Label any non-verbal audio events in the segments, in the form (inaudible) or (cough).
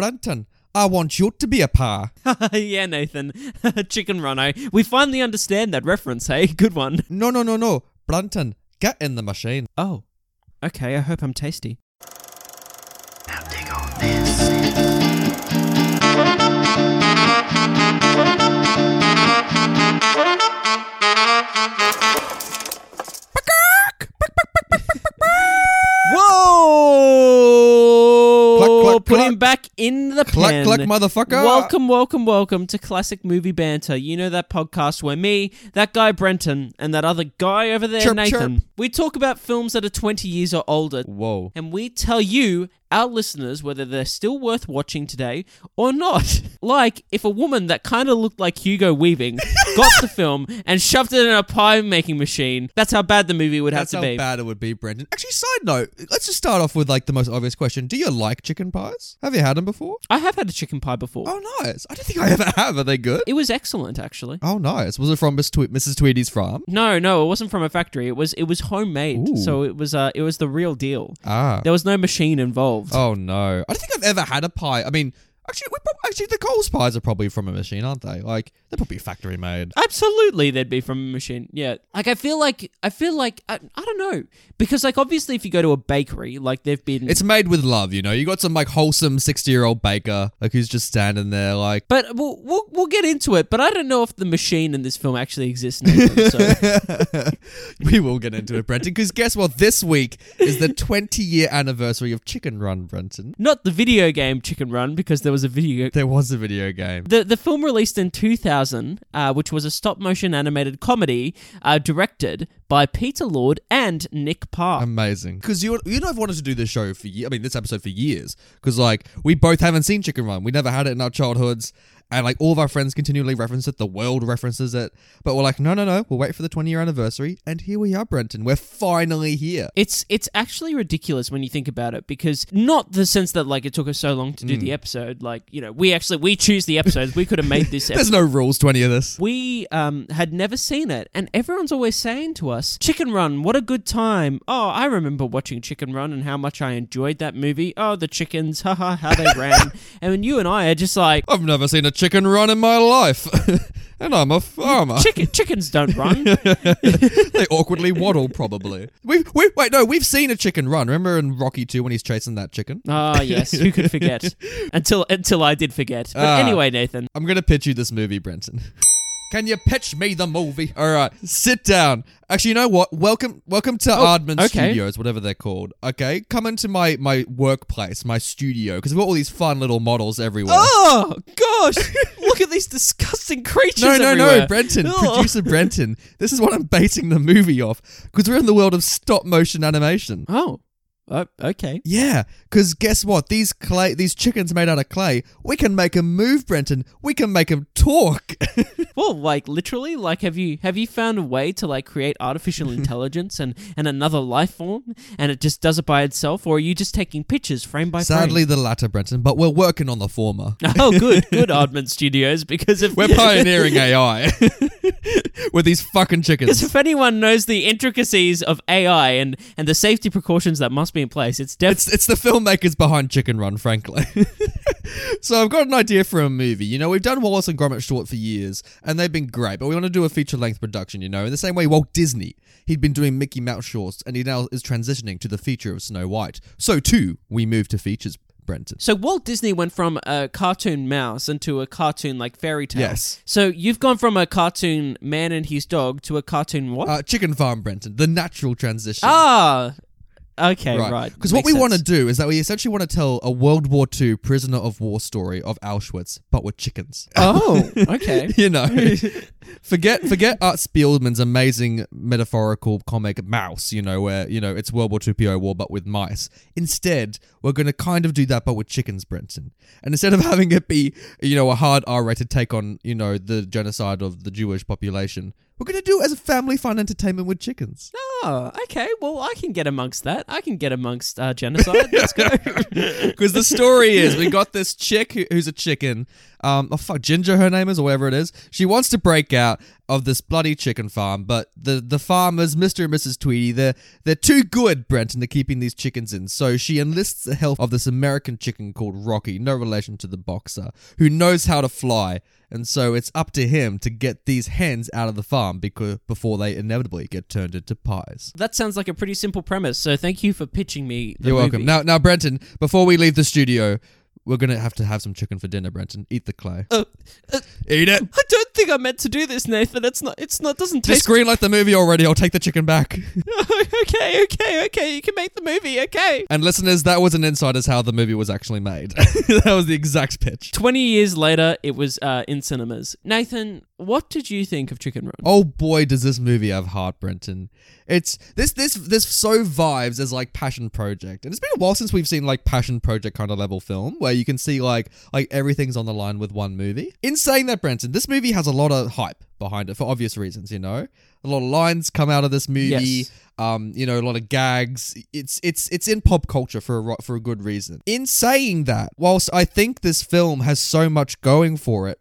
Brenton, I want you to be a pa. (laughs) yeah, Nathan. (laughs) Chicken Run, eh? We finally understand that reference, hey? (laughs) Good one. No, no, no, no. Brenton, get in the machine. Oh. Okay, I hope I'm tasty. Now dig on this. Back in the Cluck, pen. cluck, motherfucker. Welcome, welcome, welcome to Classic Movie Banter. You know that podcast where me, that guy Brenton, and that other guy over there, Chirp, Nathan, chirp. we talk about films that are 20 years or older. Whoa. And we tell you, our listeners, whether they're still worth watching today or not. (laughs) Like if a woman that kind of looked like Hugo Weaving (laughs) got the film and shoved it in a pie making machine, that's how bad the movie would have That's to how be. bad it would be, Brenton. Actually, side note, let's just start off with like the most obvious question. Do you like chicken pies? Have you had them before? I have had a chicken pie before. Oh, nice. I don't think I ever have. Are they good? It was excellent, actually. Oh, nice. Was it from Miss Twe- Mrs. Tweedy's farm? No, no, it wasn't from a factory. It was it was homemade, Ooh. so it was uh it was the real deal. Ah. There was no machine involved. Oh, no. I don't think I've ever had a pie. I mean, actually, we prob- actually, the Coles pies are probably from a machine, aren't they? Like, they're probably factory made. Absolutely, they'd be from a machine. Yeah, like I feel like I feel like I, I don't know because like obviously if you go to a bakery, like they've been. It's made with love, you know? You got some like wholesome 60 year old baker, like who's just standing there, like, but we'll, we'll we'll get into it. But I don't know if the machine in this film actually exists. Nathan, so. (laughs) we will get into it, Brenton, because guess what? This week is the 20 year anniversary of Chicken Run, Brenton. Not the video game Chicken Run because there was a video. (laughs) There was a video game. The, the film released in 2000, uh, which was a stop motion animated comedy uh, directed by Peter Lord and Nick Park. Amazing. Because you, you and I've wanted to do this show for years. I mean, this episode for years. Because, like, we both haven't seen Chicken Run. We never had it in our childhoods. And, like, all of our friends continually reference it. The world references it. But we're like, no, no, no. We'll wait for the 20 year anniversary. And here we are, Brenton. We're finally here. It's it's actually ridiculous when you think about it because not the sense that like it took us so long to do Mm. the episode like you know we actually we choose the episodes we could have made this (laughs) There's no rules to any of this. We um, had never seen it, and everyone's always saying to us, "Chicken Run, what a good time!" Oh, I remember watching Chicken Run and how much I enjoyed that movie. Oh, the chickens, haha, how they ran. (laughs) and when you and I are just like, I've never seen a chicken run in my life. (laughs) and I'm a farmer. "Chicken, chickens don't run." (laughs) they awkwardly waddle, probably. We, we wait, no, we've seen a chicken run. Remember in Rocky 2 when he's chasing that chicken? Ah, yes, who could forget? (laughs) until until I did forget. But Ah. anyway, Nathan, I'm gonna pitch you this movie, Brenton. Can you pitch me the movie? All right, sit down. Actually, you know what? Welcome, welcome to oh, Aardman okay. Studios, whatever they're called. Okay, come into my my workplace, my studio, because we've got all these fun little models everywhere. Oh gosh! Look at these disgusting creatures. No, no, no. Brenton, Ugh. producer Brenton. This is what I'm basing the movie off because we're in the world of stop motion animation. Oh, uh, okay. Yeah, because guess what? These clay, these chickens made out of clay, we can make them move, Brenton. We can make them talk. (laughs) Well, like literally, like have you have you found a way to like create artificial (laughs) intelligence and and another life form, and it just does it by itself, or are you just taking pictures frame by frame? Sadly, the latter, Brenton, but we're working on the former. (laughs) Oh, good, good, Aardman Studios, because if We're pioneering AI with these fucking Because chickens. if anyone knows the intricacies of AI and, and the safety precautions that must be in place, it's definitely It's it's the filmmakers behind Chicken Run, frankly. (laughs) so I've got an idea for a movie. You know, we've done Wallace and Gromit short for years, and they've been great. But we want to do a feature length production. You know, in the same way Walt Disney, he'd been doing Mickey Mouse shorts, and he now is transitioning to the feature of Snow White. So too, we move to features, Brenton. So Walt Disney went from a cartoon mouse into a cartoon like fairy tale. Yes. So you've gone from a cartoon man and his dog to a cartoon what? Uh, Chicken Farm, Brenton, the natural transition. ah, okay, right. Because what Makes we want to sense. do is that we essentially want to tell a World War II prisoner of war story of Auschwitz, but with chickens. Oh, (laughs) okay. you know, (laughs) forget forget Art Spiegelman's amazing metaphorical comic Maus. You know, where you know it's World War II PO war, but with mice. Instead, we're going to kind of do that, but with chickens, Brenton. And instead of (laughs) having it be you know a hard R-rated take on you know the genocide of the Jewish population, we're going to do it as a family fun entertainment with chickens. Oh, okay. Well, I can get amongst that. I can get amongst uh, genocide. Let's go. (laughs) Because the story is, we got this chick who, who's a chicken. Um, oh fuck, Ginger, her name is, or whatever it is. She wants to break out of this bloody chicken farm, but the the farmers, Mr. and Mrs. Tweedy, they're they're too good, Brenton, to keeping these chickens in. So she enlists the help of this American chicken called Rocky, no relation to the boxer, who knows how to fly. And so it's up to him to get these hens out of the farm because before they inevitably get turned into pies. That sounds like a pretty simple premise. So thank you for pitching me. The You're movie. welcome. Now, now, Brenton, before we leave the studio, we're gonna have to have some chicken for dinner, Brenton. Eat the clay. Uh, uh, Eat it. I don't think I meant to do this, Nathan. It's not. It's not. Doesn't Just taste. green like the movie already. I'll take the chicken back. (laughs) okay, okay, okay. You can make the movie. Okay. and listeners, that was an insight as how the movie was actually made. (laughs) that was the exact pitch. 20 years later, it was uh, in cinemas. Nathan, what did you think of Chicken Run? Oh boy, does this movie have heart, Brenton. It's this this this so vibes as like passion project. And it's been a while since we've seen like passion project kind of level film where you can see like like everything's on the line with one movie. In saying that, Brenton, this movie has a lot of hype behind it for obvious reasons, you know. A lot of lines come out of this movie. Yes. Um, you know, a lot of gags. It's it's it's in pop culture for a for a good reason. In saying that, whilst I think this film has so much going for it,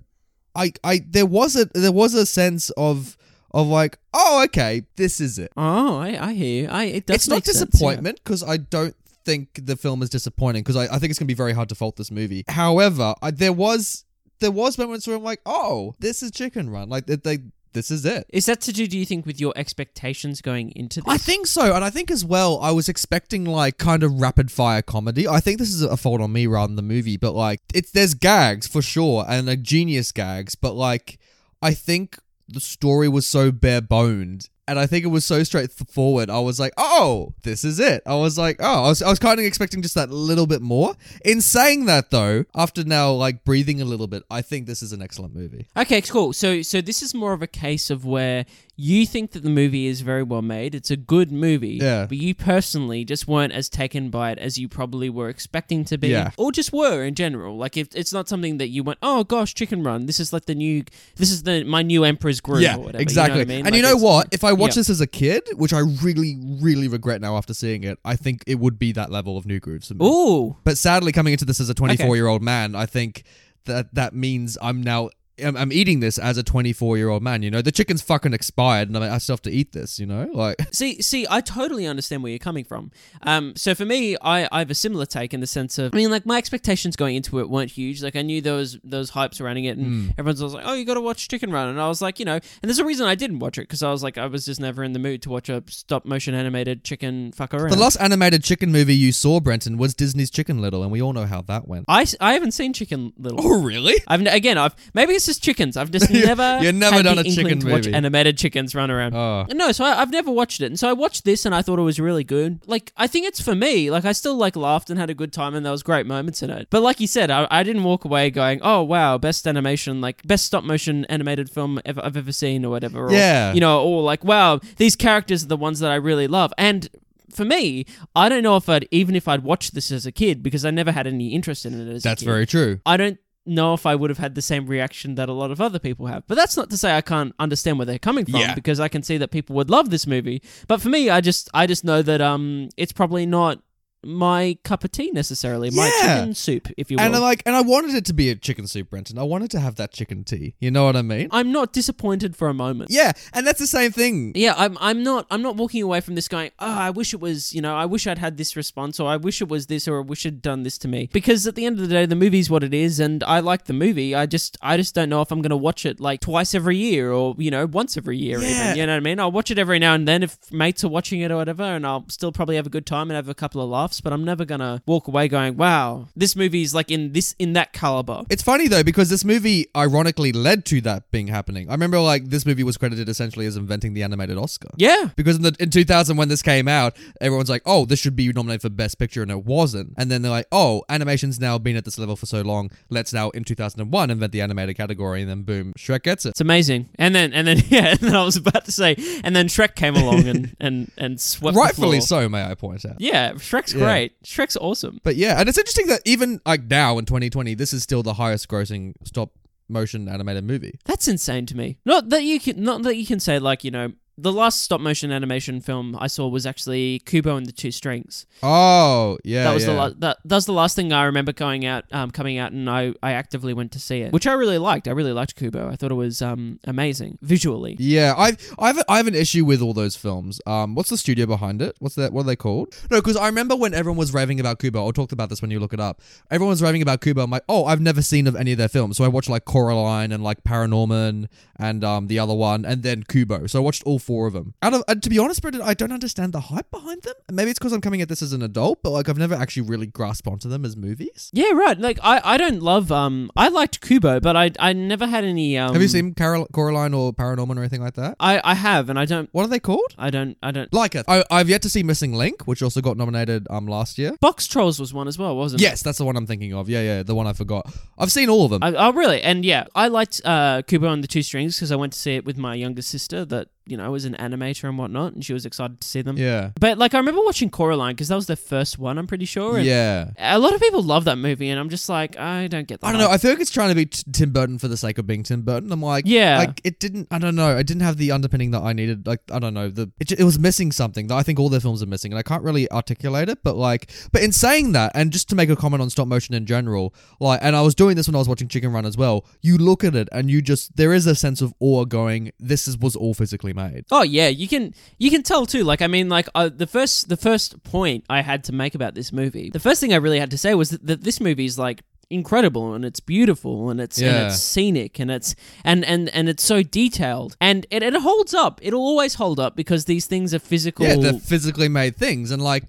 I I there was a there was a sense of of like oh okay this is it. Oh, I, I hear you. I, it does it's not yeah. disappointment because I don't think the film is disappointing because I, I think it's gonna be very hard to fault this movie. However, I, there was there was moments where I'm like oh this is Chicken Run like they, they this is it. Is that to do, do you think, with your expectations going into this? I think so, and I think as well. I was expecting like kind of rapid fire comedy. I think this is a fault on me rather than the movie, but like it's there's gags for sure and like genius gags, but like I think the story was so bare boned. And I think it was so straightforward. I was like, "Oh, this is it." I was like, "Oh," I was, I was kind of expecting just that little bit more. In saying that, though, after now like breathing a little bit, I think this is an excellent movie. Okay, cool. So, so this is more of a case of where you think that the movie is very well made. It's a good movie. Yeah. But you personally just weren't as taken by it as you probably were expecting to be. Yeah. Or just were in general. Like if it's not something that you went, oh gosh, Chicken Run. This is like the new. This is the my new Emperor's Groove. Yeah, or whatever, exactly. You know I mean? And Like, you know what? If I watched Yeah. this as a kid, which I really, really regret now after seeing it, I think it would be that level of New Grooves. Ooh. But sadly, coming into this as a 24 year old man, I think that that means I'm now. I'm, I'm eating this as a 24 year old man. You know, the chicken's fucking expired, and I still have to eat this. You know, (laughs) like See, see, I totally understand where you're coming from. Um, so for me, I, I have a similar take in the sense of, I mean, like my expectations going into it weren't huge. Like I knew there was those hypes surrounding it, and Hmm. everyone's was like, "Oh, you got to watch Chicken Run," and I was like, you know, and there's a reason I didn't watch it because I was like, I was just never in the mood to watch a stop motion animated chicken fuck around. the last animated chicken movie you saw, Brenton, was Disney's Chicken Little, and we all know how that went. I I haven't seen Chicken Little. Oh, really? I've again, I've maybe it's just chickens. I've (laughs) just never You've never had done the a chicken to watch movie. animated chickens run around. Oh. No, so I, I've never watched it, and so I watched this, and I thought it was really good. Like, I think it's for me. Like, I still like laughed and had a good time, and there was great moments in it. But like you said, I, I didn't walk away going, "Oh wow, best animation, like best stop motion animated film ever, I've ever seen," or whatever. Or, Yeah. you know, or like, "Wow, these characters are the ones that I really love." And for me, I don't know if I'd even if I'd watched this as a kid because I never had any interest in it as a kid. That's very true. I don't know if I would have had the same reaction that a lot of other people have. But that's not to say I can't understand where they're coming from Yeah. because I can see that people would love this movie. But for me, I just I just know that um it's probably not my cup of tea necessarily. My Yeah. chicken soup, if you will. And I like, and I wanted it to be a chicken soup, Brenton. I wanted to have that chicken tea. You know what I mean? I'm not disappointed for a moment. Yeah, and that's the same thing. Yeah, I'm. I'm not. I'm not walking away from this going. Oh, I wish it was. You know, I wish I'd had this response, or I wish it was this, or I wish it'd done this to me. Because at the end of the day, the movie's what it is, and I like the movie. I just, I just don't know if I'm gonna watch it like twice every year, or you know, once every year. Yeah. Even. You know what I mean? I'll watch it every now and then if mates are watching it or whatever, and I'll still probably have a good time and have a couple of laughs. But I'm never gonna walk away going, "Wow, this movie's like in this in that caliber." It's funny though because this movie ironically led to that being happening. I remember like this movie was credited essentially as inventing the animated Oscar. Yeah. Because in the in 2000 when this came out, everyone's like, "Oh, this should be nominated for Best Picture," and it wasn't. And then they're like, "Oh, animation's now been at this level for so long. Let's now in 2001 invent the animated category." And then boom, Shrek gets it. It's amazing. And then and then (laughs) yeah, and then I was about to say, and then Shrek came along and (laughs) and and swept the Rightfully so, may I point out. Yeah, Shrek's Yeah. great. Shrek's awesome. But yeah, and it's interesting that even like now in 2020, this is still the highest grossing stop motion animated movie. That's insane to me. Not that you can not that you can say like, you know, the last stop motion animation film I saw was actually Kubo and the Two Strings. Oh, yeah. that was yeah. the la- that, that was the last thing I remember going out, um, coming out, and I, I actively went to see it, which I really liked. I really liked Kubo. I thought it was um, amazing visually. Yeah, I I have I have an issue with all those films. Um, what's the studio behind it? What's that? What are they called? No, because I remember when everyone was raving about Kubo. I talked about this when you look it up. Everyone was raving about Kubo. I'm like, oh, I've never seen of any of their films. So I watched like Coraline and like Paranorman and um the other one, and then Kubo. So I watched all four of them. Out of and to be honest, Brenton, I don't understand the hype behind them. Maybe it's because I'm coming at this as an adult, but like I've never actually really grasped onto them as movies. Yeah, right. Like I, I don't love um I liked Kubo, but I I never had any um have you seen Carol- Coraline or Paranorman or anything like that? I I have and I don't What are they called? I don't I don't Like it. I, I've yet to see Missing Link, which also got nominated um last year. Box Trolls was one as well, wasn't it? Yes, that's the one I'm thinking of. Yeah, yeah, the one I forgot. I've seen all of them. I, oh really? And yeah, I liked uh, Kubo and the Two Strings because I went to see it with my younger sister that you know I was an animator and whatnot, and she was excited to see them. yeah. But like I remember watching Coraline because that was the first one. I'm pretty sure. And Yeah. A lot of people love that movie, and I'm just like, I don't get that. I don't know. I feel like it's trying to be t- Tim Burton for the sake of being Tim Burton. I'm like, Yeah. like it didn't. I don't know. It didn't have the underpinning that I needed. Like, I don't know. The it, ju- it was missing something that I think all their films are missing, and I can't really articulate it. But like, but in saying that, and just to make a comment on stop motion in general, like, and I was doing this when I was watching Chicken Run as well. You look at it, and you just there is a sense of awe going. This is was all physically made. Oh yeah, you can you can tell too. Like I mean, like uh, the first the first point I had to make about this movie, the first thing I really had to say was that, that this movie is like incredible and it's beautiful and it's and it's scenic and it's and and and it's so detailed and it, it holds up. It'll always hold up because these things are physical. Yeah, they're physically made things, and like,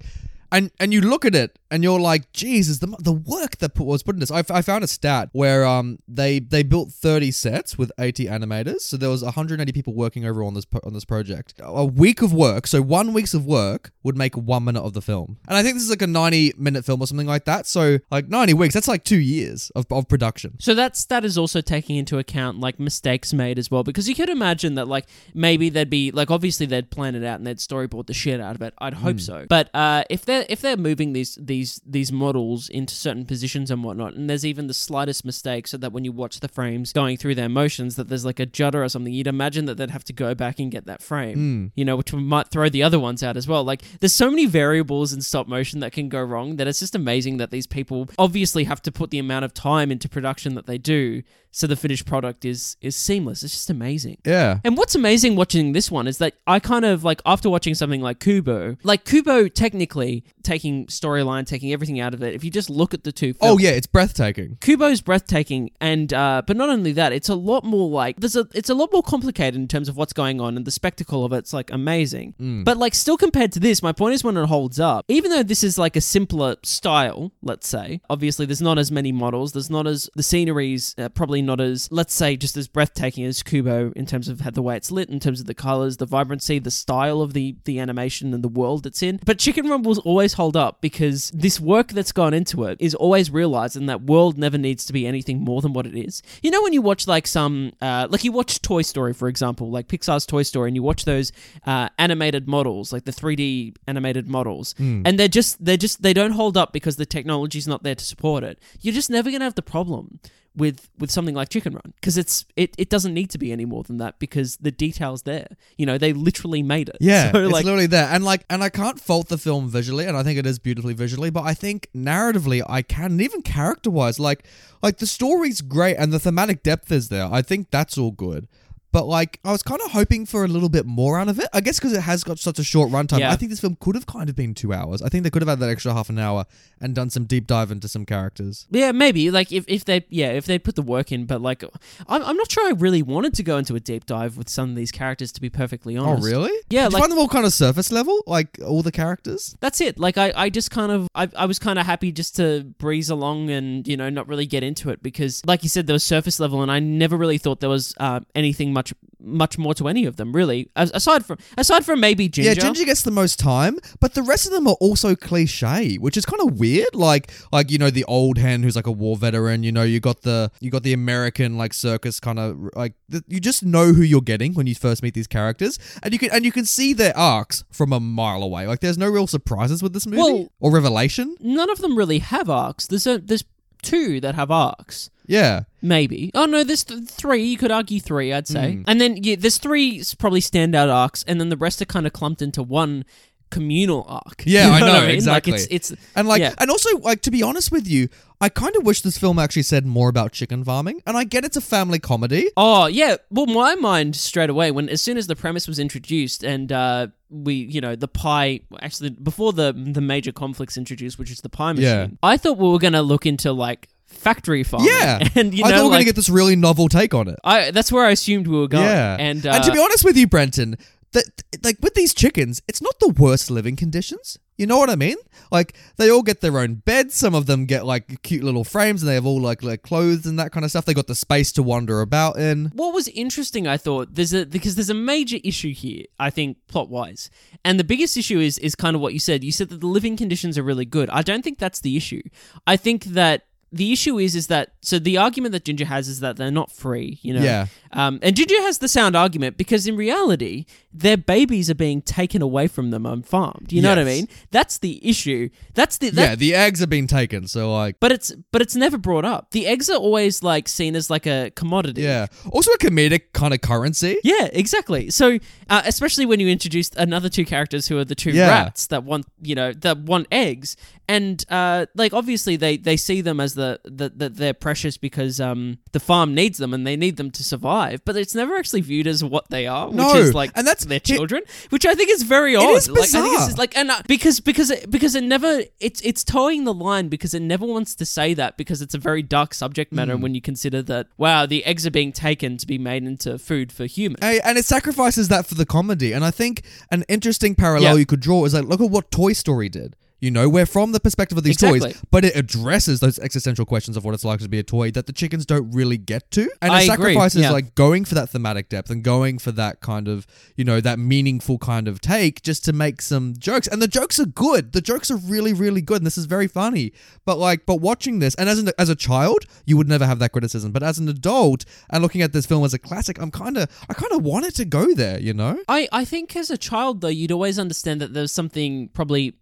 and and you look at it, and you're like, Jesus, the the work that put, was put in this. I, I found a stat where um they they built 30 sets with 80 animators, so there was 180 people working over on this on this project. A week of work, so one week's of work would make one minute of the film, and I think this is like a 90 minute film or something like that. So like 90 weeks, that's like two years of, of production. So that's that is also taking into account like mistakes made as well because you could imagine that like maybe they'd be like obviously they'd plan it out and they'd storyboard the shit out of it. I'd hope so. But uh, if they're if they're moving these these these models into certain positions and whatnot, and there's even the slightest mistake, so that when you watch the frames going through their motions, that there's like a judder or something, you'd imagine that they'd have to go back and get that frame. Hmm. You know, which might throw the other ones out as well. Like there's so many variables in stop motion that can go wrong that it's just amazing that these people obviously have to put the amount of time into production that they do so the finished product is is seamless. It's just amazing. Yeah. And what's amazing watching this one is that I kind of like after watching something like Kubo, like Kubo technically taking storyline, taking everything out of it. If you just look at the two, Oh films, yeah, it's breathtaking. Kubo's breathtaking, and uh, but not only that, it's a lot more like there's a it's a lot more complicated in terms of what's going on, and the spectacle of it's like amazing. But like still compared to this, my point is when it holds up, even though this is like a simpler style, let's say. Obviously, there's not as many models. There's not as the sceneries uh, probably not as let's say just as breathtaking as Kubo in terms of how the way it's lit, in terms of the colors, the vibrancy, the style of the the animation and the world it's in. But Chicken Rumbles always hold up because this work that's gone into it is always realized, and that world never needs to be anything more than what it is. You know, when you watch like some, uh, like you watch Toy Story, for example, like Pixar's Toy Story, and you watch those uh, animated models, like the 3D animated models, and they're just, they're just, they don't hold up because the technology's not there to support it. You're just never gonna have the problem with with something like Chicken Run because it's it, it doesn't need to be any more than that because the details there. You know, they literally made it. Yeah, (laughs) so it's like literally there, and like, and I can't fault the film visually, and I think it is beautifully visually, but I think narratively I can, and even character-wise, like, like the story's great and the thematic depth is there. I think that's all good. But like, I was kind of hoping for a little bit more out of it. I guess because it has got such a short runtime. Yeah. I think this film could have kind of been two hours. I think they could have had that extra half an hour and done some deep dive into some characters. Yeah, maybe like if, if they yeah if they put the work in, but like I'm, I'm not sure I really wanted to go into a deep dive with some of these characters to be perfectly honest. Oh, really? Yeah, Did like- find them all kind of surface level, like all the characters? That's it. Like I, I just kind of I, I was kind of happy just to breeze along and you know not really get into it because like you said there was surface level and I never really thought there was uh, anything much much more to any of them really As- aside from aside from maybe Ginger. Yeah, Ginger gets the most time, but the rest of them are also cliche, which is kind of weird. Like, like you know, the old hen who's like a war veteran. You know, you got the you got the American like circus kind of like th- you just know who you're getting when you first meet these characters, and you can and you can see their arcs from a mile away. Like, there's no real surprises with this movie Well- or revelation. None of them really have arcs. There's a there's two that have arcs. Yeah. Maybe. Oh no, there's th- three. You could argue three, I'd say. Hmm. And then yeah, there's three probably standout arcs, and then the rest are kind of clumped into one communal arc. Yeah, You I what know, mean? exactly. Like it's, it's And like, Yeah. and also like to be honest with you, I kind of wish this film actually said more about chicken farming. And I get it's a family comedy. Oh yeah. Well, my mind straight away when as soon as the premise was introduced and uh, we, you know, the pie. Actually, before the the major conflicts introduced, which is the pie machine, Yeah. I thought we were gonna look into like factory farm. Yeah, (laughs) and you I know, thought we were like, gonna get this really novel take on it. I that's where I assumed we were going. Yeah, And uh, and to be honest with you, Brenton, that like with these chickens, it's not the worst living conditions. You know what I mean? Like they all get their own beds. Some of them get like cute little frames, and they have all like like clothes and that kind of stuff. They got the space to wander about in. What was interesting, I thought, there's a because there's a major issue here. I think plot wise, and the biggest issue is is kind of what you said. You said that the living conditions are really good. I don't think that's the issue. I think that the issue is is that so the argument that Ginger has is that they're not free. You know, Yeah. Um, and Ginger has the sound argument because in reality, their babies are being taken away from them and farmed. You know what I mean? That's the issue. That's the that, yeah, the eggs are being taken, so like. But it's but it's never brought up. The eggs are always like seen as like a commodity. Yeah. Also a comedic kind of currency. Yeah, exactly. So, uh, especially when you introduce another two characters who are the two Yeah. rats that want, you know, that want eggs, and uh, like obviously they they see them as the that the, they're precious because um the farm needs them and they need them to survive. But it's never actually viewed as what they are, No, which is like and that's- their it- children, which I think is very odd. is Like I think like and uh, because because it, because it never it's it's towing the line because it never wants to say that because it's a very dark subject matter Mm. when you consider that wow the eggs are being taken to be made into food for humans. Hey, and it sacrifices that for the comedy. And I think an interesting parallel Yeah. you could draw is like, look at what Toy Story did. You know, we're from the perspective of these Exactly. toys, but it addresses those existential questions of what it's like to be a toy that the chickens don't really get to. And I it sacrifices yeah. like going for that thematic depth and going for that kind of, you know, that meaningful kind of take just to make some jokes. And the jokes are good. The jokes are really, really good. And this is very funny. But like, but watching this, and as an, as a child, you would never have that criticism. But as an adult and looking at this film as a classic, I'm kind of, I kind of wanted to go there, you know? I, I think as a child though you'd always understand that there's something probably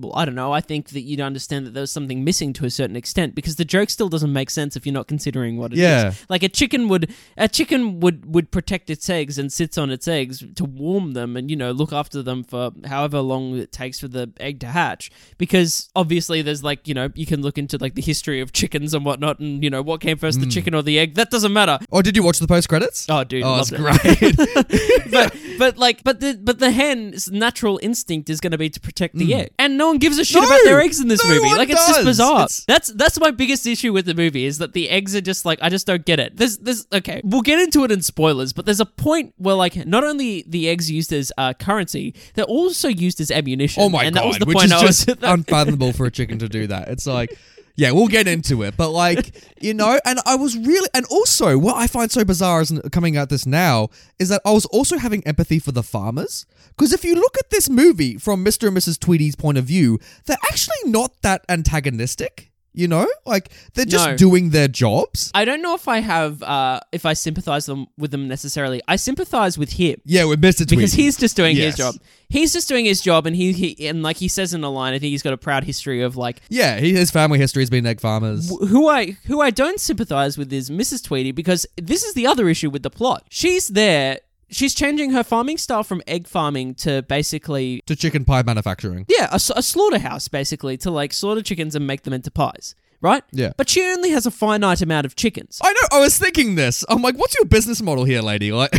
well, I don't know. I think that you'd understand that there was something missing to a certain extent because the joke still doesn't make sense if you're not considering what it is. Yeah. Like a chicken would a chicken would would protect its eggs and sits on its eggs to warm them and you know look after them for however long it takes for the egg to hatch because obviously there's like you know you can look into like the history of chickens and whatnot and you know what came first the hmm. chicken or the egg that doesn't matter Or did you watch the post credits? Oh, dude, oh, it's it. great. (laughs) but (laughs) but like but the but the hen's natural instinct is going to be to protect the hmm. egg, and no one gives a shit No! about their eggs in this No movie. Like it's just bizarre. It's- That's that's my biggest issue with the movie is that the eggs are just like I just don't get it. There's there's okay, we'll get into it in spoilers, but there's a point where like not only the eggs used as uh, currency, they're also used as ammunition. oh my and god, that was the which point is I was. just (laughs) unfathomable for a chicken to do that. It's like. Yeah, we'll get into it, but like (laughs) you know, and I was really, and also what I find so bizarre is coming at this now is that I was also having empathy for the farmers because if you look at this movie from Mr. and Mrs. Tweedy's point of view, they're actually not that antagonistic. You know, like they're just No. doing their jobs. I don't know if I have uh, if I sympathize them with them necessarily. I sympathize with him. Yeah, with Mr. Tweedy because he's just doing Yes. his job. He's just doing his job, and he, he and like he says in a line, I think he's got a proud history of like yeah, he, his family history has been egg farmers. wh- who I who I don't sympathize with is Mrs. Tweedy because this is the other issue with the plot. She's there. She's changing her farming style from egg farming to basically to chicken pie manufacturing. yeah a, s- a slaughterhouse basically to like slaughter chickens and make them into pies. Right? Yeah. But she only has a finite amount of chickens. I know. I was thinking this. I'm like, what's your business model here, lady? (laughs) Like,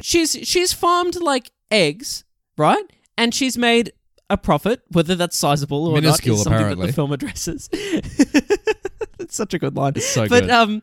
she's she's farmed like eggs, right? And she's made a profit, whether that's sizable or Minuscule, not, is something that apparently. the film addresses. (laughs) it's such a good line. It's so but, good. um,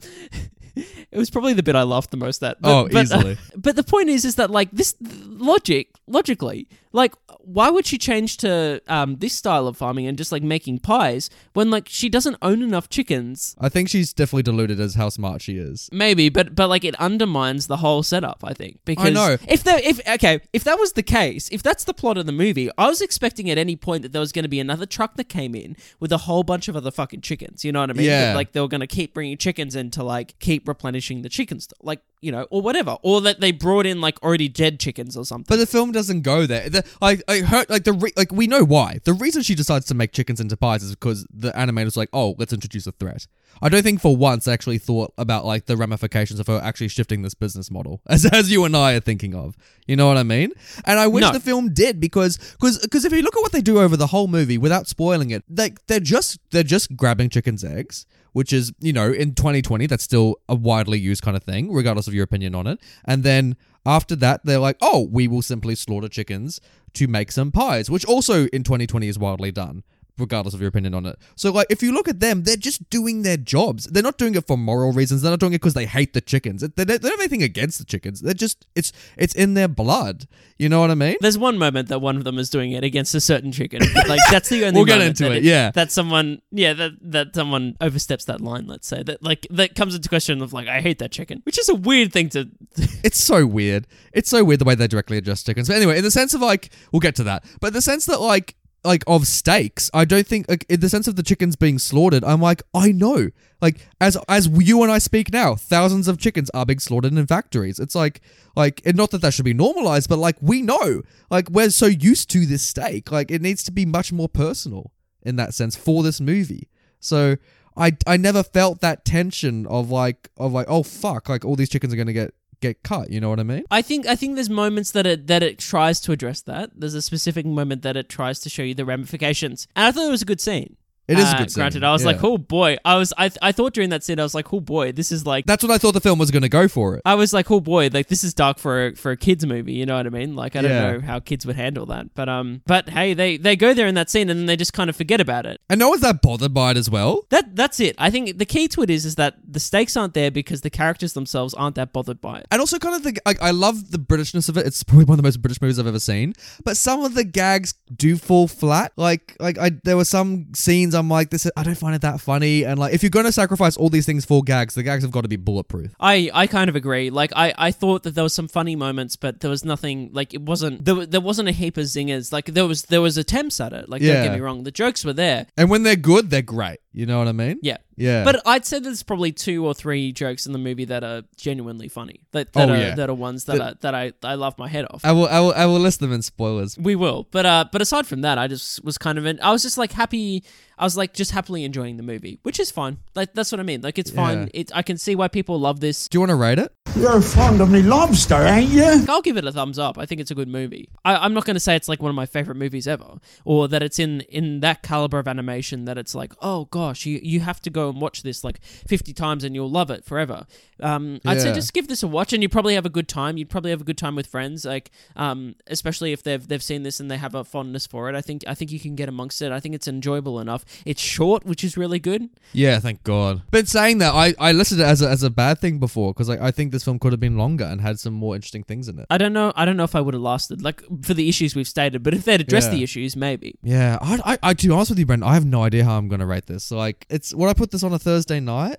(laughs) it was probably the bit I laughed the most at. But, Oh, but, easily. (laughs) but the point is, is that like this logic, logically, like why would she change to um this style of farming and just like making pies when like she doesn't own enough chickens? I think she's definitely deluded as how smart she is. Maybe, but but like it undermines the whole setup. I think because I know. if there if okay if that was the case, if that's the plot of the movie, I was expecting at any point that there was going to be another truck that came in with a whole bunch of other fucking chickens. You know what I mean? Yeah. That, like they were going to keep bringing chickens in to like keep replenishing the chicken store. Like you know, or whatever, or that they brought in like already dead chickens or something. But the film doesn't go there. The, I, I heard like the re- like we know why. The reason she decides to make chickens into pies is because the animator's like, oh, let's introduce a threat. I don't think for once they actually thought about like the ramifications of her actually shifting this business model, (laughs) as as you and I are thinking of. You know what I mean? And I wish No. the film did because because because if you look at what they do over the whole movie without spoiling it, like they're just they're just grabbing chickens' eggs, which is you know in 2020 that's still a widely used kind of thing, regardless of your opinion on it. And then after that, they're like, oh, we will simply slaughter chickens to make some pies, which also in 2020 is wildly done. Regardless of your opinion on it. So, like, if you look at them, they're just doing their jobs. They're not doing it for moral reasons. They're not doing it because they hate the chickens. They, they don't have anything against the chickens. They're just, it's it's in their blood. You know what I mean? There's one moment that one of them is doing it against a certain chicken. Like that's the only. (laughs) We'll get into that it, yeah. that someone, yeah, that that someone oversteps that line. Let's say that like that comes into question of like I hate that chicken, which is a weird thing to. (laughs) It's so weird. It's so weird the way they directly address chickens. But anyway, in the sense of like, we'll get to that. But the sense that like, like of stakes, I don't think like in the sense of the chickens being slaughtered. I'm like, I know. Like as as you and I speak now, thousands of chickens are being slaughtered in factories. It's like like and not that that should be normalized, but like we know. Like we're so used to this steak. Like it needs to be much more personal in that sense for this movie. So I I never felt that tension of like of like oh fuck like all these chickens are gonna get get cut. You know what I mean? I think I think there's moments that it that it tries to address that. There's a specific moment that it tries to show you the ramifications, and I thought it was a good scene. It is a Uh, good scene, Granted, I was yeah. like, oh boy, I was I I thought during that scene I was like, oh boy, this is like That's what I thought the film was gonna go for it. I was like, oh boy, like this is dark for a, for a kids movie. You know what I mean? Like I don't Yeah. know how kids would handle that, but um, but hey, they they go there in that scene and then they just kind of forget about it. And no one's that bothered by it as well. That that's it. I think the key to it is is that the stakes aren't there because the characters themselves aren't that bothered by it. And also, kind of the like, I love the Britishness of it. It's probably one of the most British movies I've ever seen. But some of the gags do fall flat. Like, like I there were some scenes I'm like, this. Is, I don't find it that funny. And like, if you're gonna sacrifice all these things for gags, the gags have got to be bulletproof. I, I kind of agree. Like I, I thought that there was some funny moments, but there was nothing like it wasn't there, there wasn't a heap of zingers. Like there was there was attempts at it. Like don't Yeah. get me wrong, the jokes were there. And when they're good, they're great. You know what I mean? Yeah. Yeah. But I'd say there's probably two or three jokes in the movie that are genuinely funny. That, that Oh, are yeah. that are ones that The- I, that I, I laugh my head off. I will, I will, I will list them in spoilers. we will, but uh, but aside from that, I just was kind of in. I was just like happy. I was like just happily enjoying the movie, which is fine. Like that's what I mean. Like it's fine. It I can see why people love this. Do you want to rate it? You're fond of me lobster, ain't you? I'll give it a thumbs up. I think it's a good movie. I, I'm not going to say it's like one of my favorite movies ever, or that it's in in that caliber of animation that it's like, oh gosh, you you have to go and watch this like 50 times and you'll love it forever. Um, I'd say Yeah. just give this a watch and you probably have a good time. You'd probably have a good time with friends, like um, especially if they've they've seen this and they have a fondness for it. I think I think you can get amongst it. I think it's enjoyable enough. It's short, which is really good. Yeah, thank God. But saying that, I, I listed it as a, as a bad thing before because I, I think this film could have been longer and had some more interesting things in it. I don't know. I don't know if I would have lasted like for the issues we've stated, but if they'd addressed Yeah. the issues, maybe. Yeah, I, I, I, to be honest with you, Brenton, I have no idea how I'm going to rate this. So, like, it's when I put this on a Thursday night,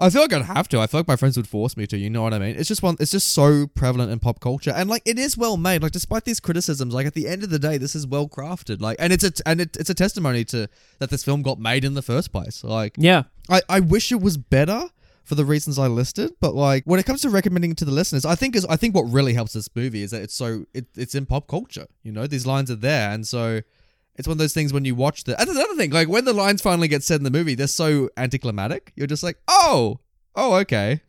I feel like I'd have to. I feel like my friends would force me to. You know what I mean? It's just one. It's just so prevalent in pop culture, and like, it is well made. Like, despite these criticisms, like at the end of the day, this is well crafted. Like, and it's a and it, it's a testimony to that this film got made in the first place. Like, Yeah. I, I wish it was better for the reasons I listed, but like when it comes to recommending to the listeners, I think is I think what really helps this movie is that it's so it, it's in pop culture. You know, these lines are there, and so it's one of those things when you watch the. There's another thing, like when the lines finally get said in the movie, they're so anticlimactic. You're just like, oh, oh, okay,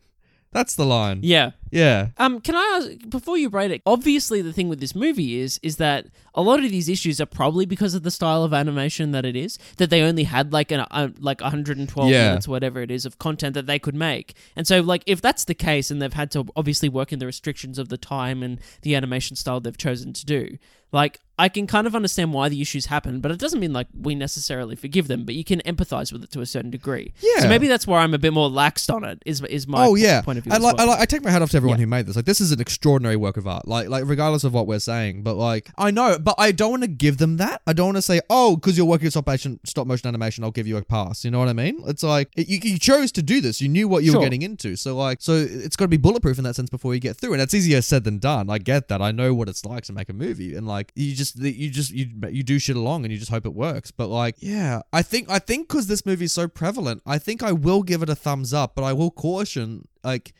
that's the line. Yeah. Yeah, Um, can I ask before you rate it? Obviously, the thing with this movie is is that a lot of these issues are probably because of the style of animation that it is. That they only had like an uh, like 112 Yeah. minutes, whatever it is, of content that they could make. And so, like, if that's the case, and they've had to obviously work in the restrictions of the time and the animation style they've chosen to do, like, I can kind of understand why the issues happen, but it doesn't mean like we necessarily forgive them. But you can empathize with it to a certain degree. Yeah. So maybe that's where I'm a bit more laxed on it. Is is my oh yeah, point of view? I like, well. I like I take my hat off to everyone Yeah. who made this. Like this is an extraordinary work of art. Like like regardless of what we're saying, but like I know, but I don't want to give them that. I don't want to say, oh, because you're working with stop motion stop motion animation, I'll give you a pass. You know what I mean? It's like it, you, you chose to do this. You knew what you Sure. were getting into. So like so it's got to be bulletproof in that sense before you get through. And that's easier said than done. I get that. I know what it's like to make a movie, and like you just you just you you do shit along and you just hope it works. But like yeah, I think I think because this movie is so prevalent, I think I will give it a thumbs up, but I will caution like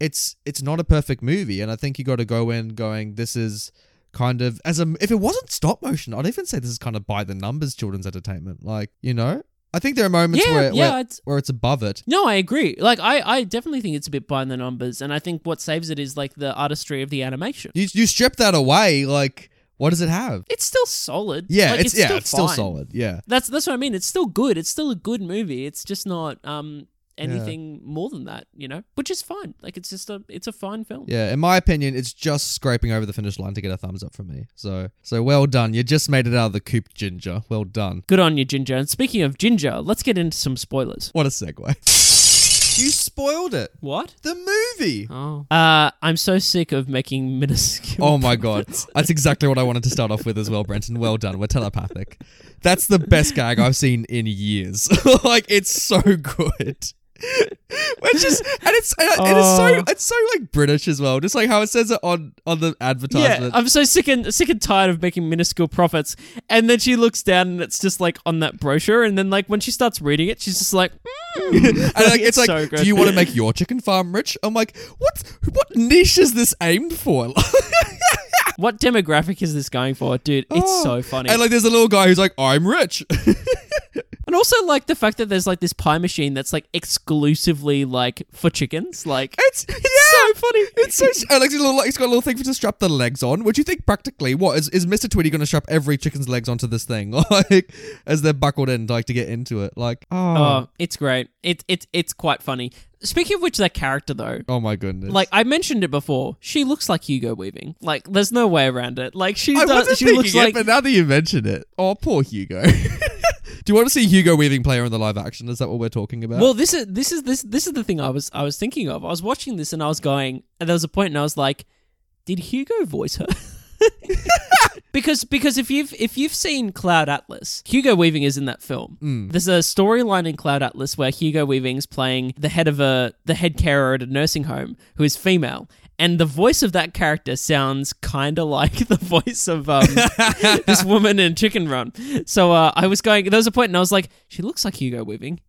it's it's not a perfect movie, and I think you got to go in going, this is kind of as a if it wasn't stop motion, I'd even say this is kind of by the numbers children's entertainment. Like you know, I think there are moments Yeah, where yeah, where, it's- where it's above it. No, I agree. Like, I, I definitely think it's a bit behind the numbers, and I think what saves it is like the artistry of the animation. You you strip that away, like what does it have? It's still solid. Yeah, Like, it's, yeah, still it's still solid. Yeah. That's that's what I mean. It's still good. It's still a good movie. It's just not um anything more than that, you know, which is fine. Like, it's just a it's a fine film. Yeah, in my opinion, it's just scraping over the finish line to get a thumbs up from me. So, so well done. You just made it out of the coop, Ginger. Well done. Good on you, Ginger. And speaking of Ginger, let's get into some spoilers. What a segue. (laughs) you spoiled it. What? The movie. Oh. Uh, I'm so sick of making (laughs) minuscule. Oh my god. (laughs) That's exactly what I wanted to start off with as well, Brenton. Well done. We're telepathic. That's the best gag I've seen in years. like it's so good. (laughs) Which is and it's and it's so Oh. it's so like British as well. Just like how it says it on on the advertisement. Yeah. I'm so sick and sick and tired of making minuscule profits. And then she looks down and it's just like on that brochure. And then like when she starts reading it, she's just like, (laughs) mm. and like, (laughs) it's, like, so do you want to make your chicken farm rich? I'm like, what? What niche is this aimed for? (laughs) what demographic is this going for, dude? It's Oh. so funny. And like, there's a little guy who's like, I'm rich. (laughs) And also like the fact that there's like this pie machine that's like exclusively like for chickens. Like It's (laughs) so funny. It's so. And like, little, he's got a little thing for to strap the legs on. Which you think practically, what is is Mr. Tweedy going to strap every chicken's legs onto this thing, (laughs) like as they're buckled in, like to get into it? Like, oh, Oh, it's great. It's it it's quite funny. Speaking of which, that character though. oh my goodness. Like I mentioned it before, she looks like Hugo Weaving. Like there's no way around it. Like she I does, she looks it, like but now that you mention it, oh poor Hugo. (laughs) Do you want to see Hugo Weaving player in the live action? Is that what we're talking about? Well, this is this is this this is the thing I was I was thinking of. I was watching this and I was going, and there was a point, and I was like, did Hugo voice her? (laughs) because because if you've if you've seen Cloud Atlas, Hugo Weaving is in that film. Hmm. There's a storyline in Cloud Atlas where Hugo Weaving's playing the head of a the head carer at a nursing home who is female. And the voice of that character sounds kind of like (laughs) the voice of um, this (laughs) woman in Chicken Run. So uh, I was going. There was a point, and I was like, "She looks like Hugo Weaving.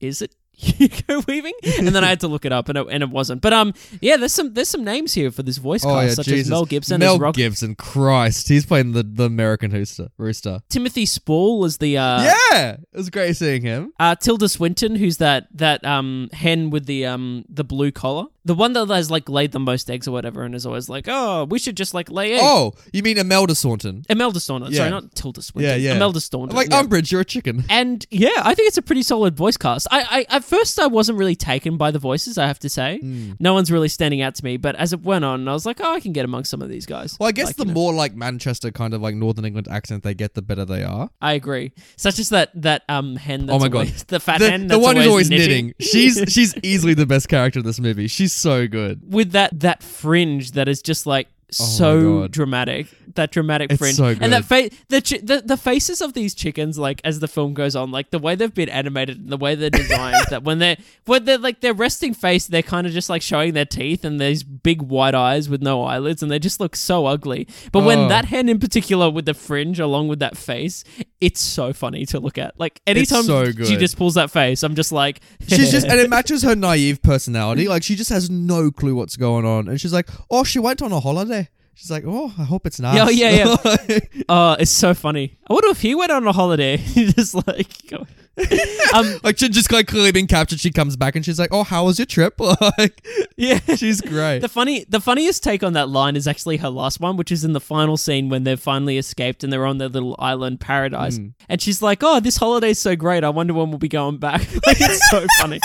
Is it (laughs) Hugo Weaving?" And then I had to look it up, and it, and it wasn't. But um, yeah, there's some there's some names here for this voice cast, oh yeah, such Jesus. as Mel Gibson Mel as Rock. Gibson, Christ, he's playing the the American rooster. Rooster. Timothy Spall as the uh, yeah, it was great seeing him. Uh, Tilda Swinton, who's that that um hen with the um the blue collar, the one that has like laid the most eggs or whatever, and is always like, oh, we should just like lay eggs. Oh, you mean Imelda Staunton? Imelda Staunton, Yeah. sorry, not Tilda Swinton. Yeah, yeah. Imelda Staunton. Like yeah. Umbridge, you're a chicken. And yeah, I think it's a pretty solid voice cast. I, I at first I wasn't really taken by the voices, I have to say. Hmm. No one's really standing out to me, but as it went on, I was like, oh, I can get amongst some of these guys. Well, I guess Like, the you know, more like Manchester kind of like Northern England accent they get, the better they are. I agree. Such as that that um hen. That's oh my god, (laughs) the fat the, hen. the one who's always knitting. knitting. She's (laughs) she's easily the best character in this movie. She's so good. with that that fringe that is just like Oh so God. dramatic that dramatic It's fringe so and that face, the, chi- the the faces of these chickens like as the film goes on like the way they've been animated and the way they're designed that when they're when they're like their resting face they're kind of just like showing their teeth and these big white eyes with no eyelids and they just look so ugly but Oh. when that hen in particular with the fringe along with that face it's so funny to look at like anytime so she good. just pulls that face i'm just like She's just and it (laughs) matches her naive personality. Like she just has no clue what's going on, and she's like, "Oh, she went on a holiday." She's like, "Oh, I hope it's nice." Oh, yeah, yeah, yeah. (laughs) Uh, oh, it's so funny. I wonder if he went on a holiday. (laughs) And just like, (laughs) um, like she just like clearly being captured. She comes back and she's like, "Oh, how was your trip?" (laughs) Like, yeah. she's great. The funny, the funniest take on that line is actually her last one, which is in the final scene when they've finally escaped and they're on their little island paradise. Mm. And she's like, "Oh, this holiday's so great. I wonder when we'll be going back." (laughs) like, it's so funny.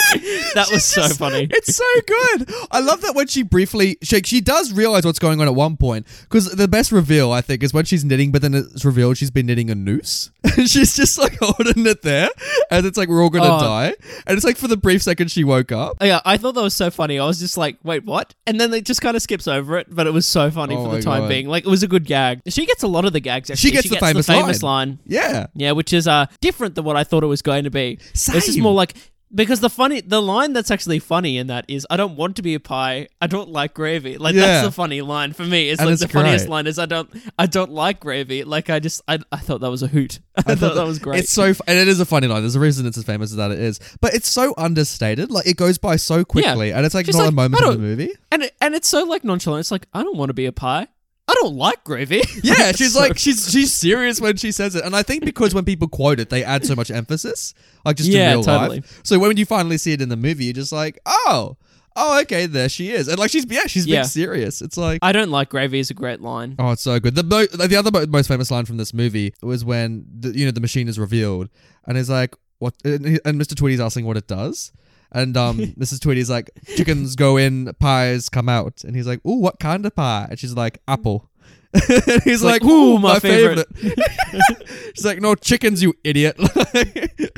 That was so Just- funny. It's so good. I love that when she briefly she, she does realize what's going on at one point because the best reveal I think is when she's knitting, but then it's revealed she's been knitting a noose. she's just like holding it there, and it's like we're all gonna Oh. die. And it's like for the brief second she woke up. Oh, yeah, I thought that was so funny. I was just like, "Wait, what?" And then it just kind of skips over it, but it was so funny Oh for my the time God. being. Like, it was a good gag. She gets a lot of the gags. Actually. She gets the famous famous line. line. Yeah. Yeah, which is uh different than what I thought it was going to be. This is Same. more like Because the funny, the line that's actually funny in that is, "I don't want to be a pie. I don't like gravy." Like Yeah. that's the funny line for me. It's And like it's the funniest great. line is, "I don't, I don't like gravy." Like I just, I, I thought that was a hoot. (laughs) I, thought that was great. It's so, f- and it is a funny line. There's a reason it's as famous as that it is, but it's so understated. Like it goes by so quickly, and it's like She's not like, a moment "I in the don't- movie. and it, and it's so like nonchalant. It's like I don't want to be a pie. I don't like gravy. (laughs) Yeah, (laughs) she's so- like she's she's serious when she says it, and I think because when people quote it, they add so much emphasis, like just Yeah, in real totally. life. So when you finally see it in the movie, you're just like, oh, oh, okay, there she is, and like she's yeah, she's Yeah. being serious. It's like. I don't like gravy is a great line. Oh, it's so good. The mo- the other mo- most famous line from this movie was when the, you know the machine is revealed, and it's like what, and he- and Mr. Tweedy's asking what it does, and um (laughs) Mrs. Tweedy's like chickens go in, pies come out, and he's like, ooh, what kind of pie? And she's like apple. (laughs) and he's like, like, "Ooh, my my, favorite. (laughs) she's like, no chickens, you idiot.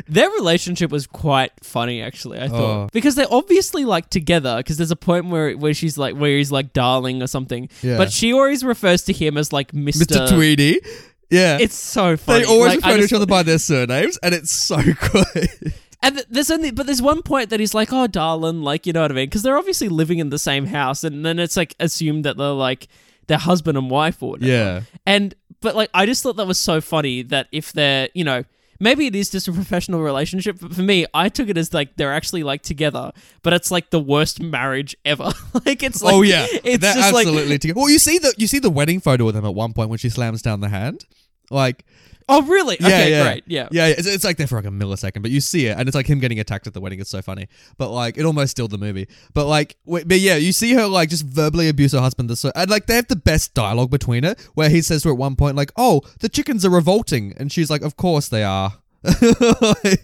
Their relationship was quite funny, actually. I thought Oh. because they're obviously like together. Because there's a point where where she's like where he's like darling or something, Yeah. but she always refers to him as like Mister. Mr. Tweedy. Yeah. It's so funny. they always Like, refer to just- each other by their surnames, and it's so good. And there's only, but there's one point that he's like, "Oh, darling," like you know what I mean? Because they're obviously living in the same house, and then it's like assumed that they're like they're husband and wife or whatever. Yeah. And but like I just thought that was so funny that if they're you know maybe it is just a professional relationship, but for me I took it as like they're actually like together, but it's like the worst marriage ever. (laughs) like it's like oh yeah, it's they're just absolutely like together. Well, you see the you see the wedding photo with them at one point when she slams down the hand, like oh really yeah, okay yeah, great yeah. yeah. It's, it's like there for like a millisecond, but you see it, and it's like him getting attacked at the wedding. It's so funny, but like it almost stilled the movie. But like, w- but yeah, you see her like just verbally abuse her husband. So and like they have the best dialogue between it, where he says to her at one point like, "Oh, the chickens are revolting," and she's like, "Of course they are." (laughs) like, (laughs)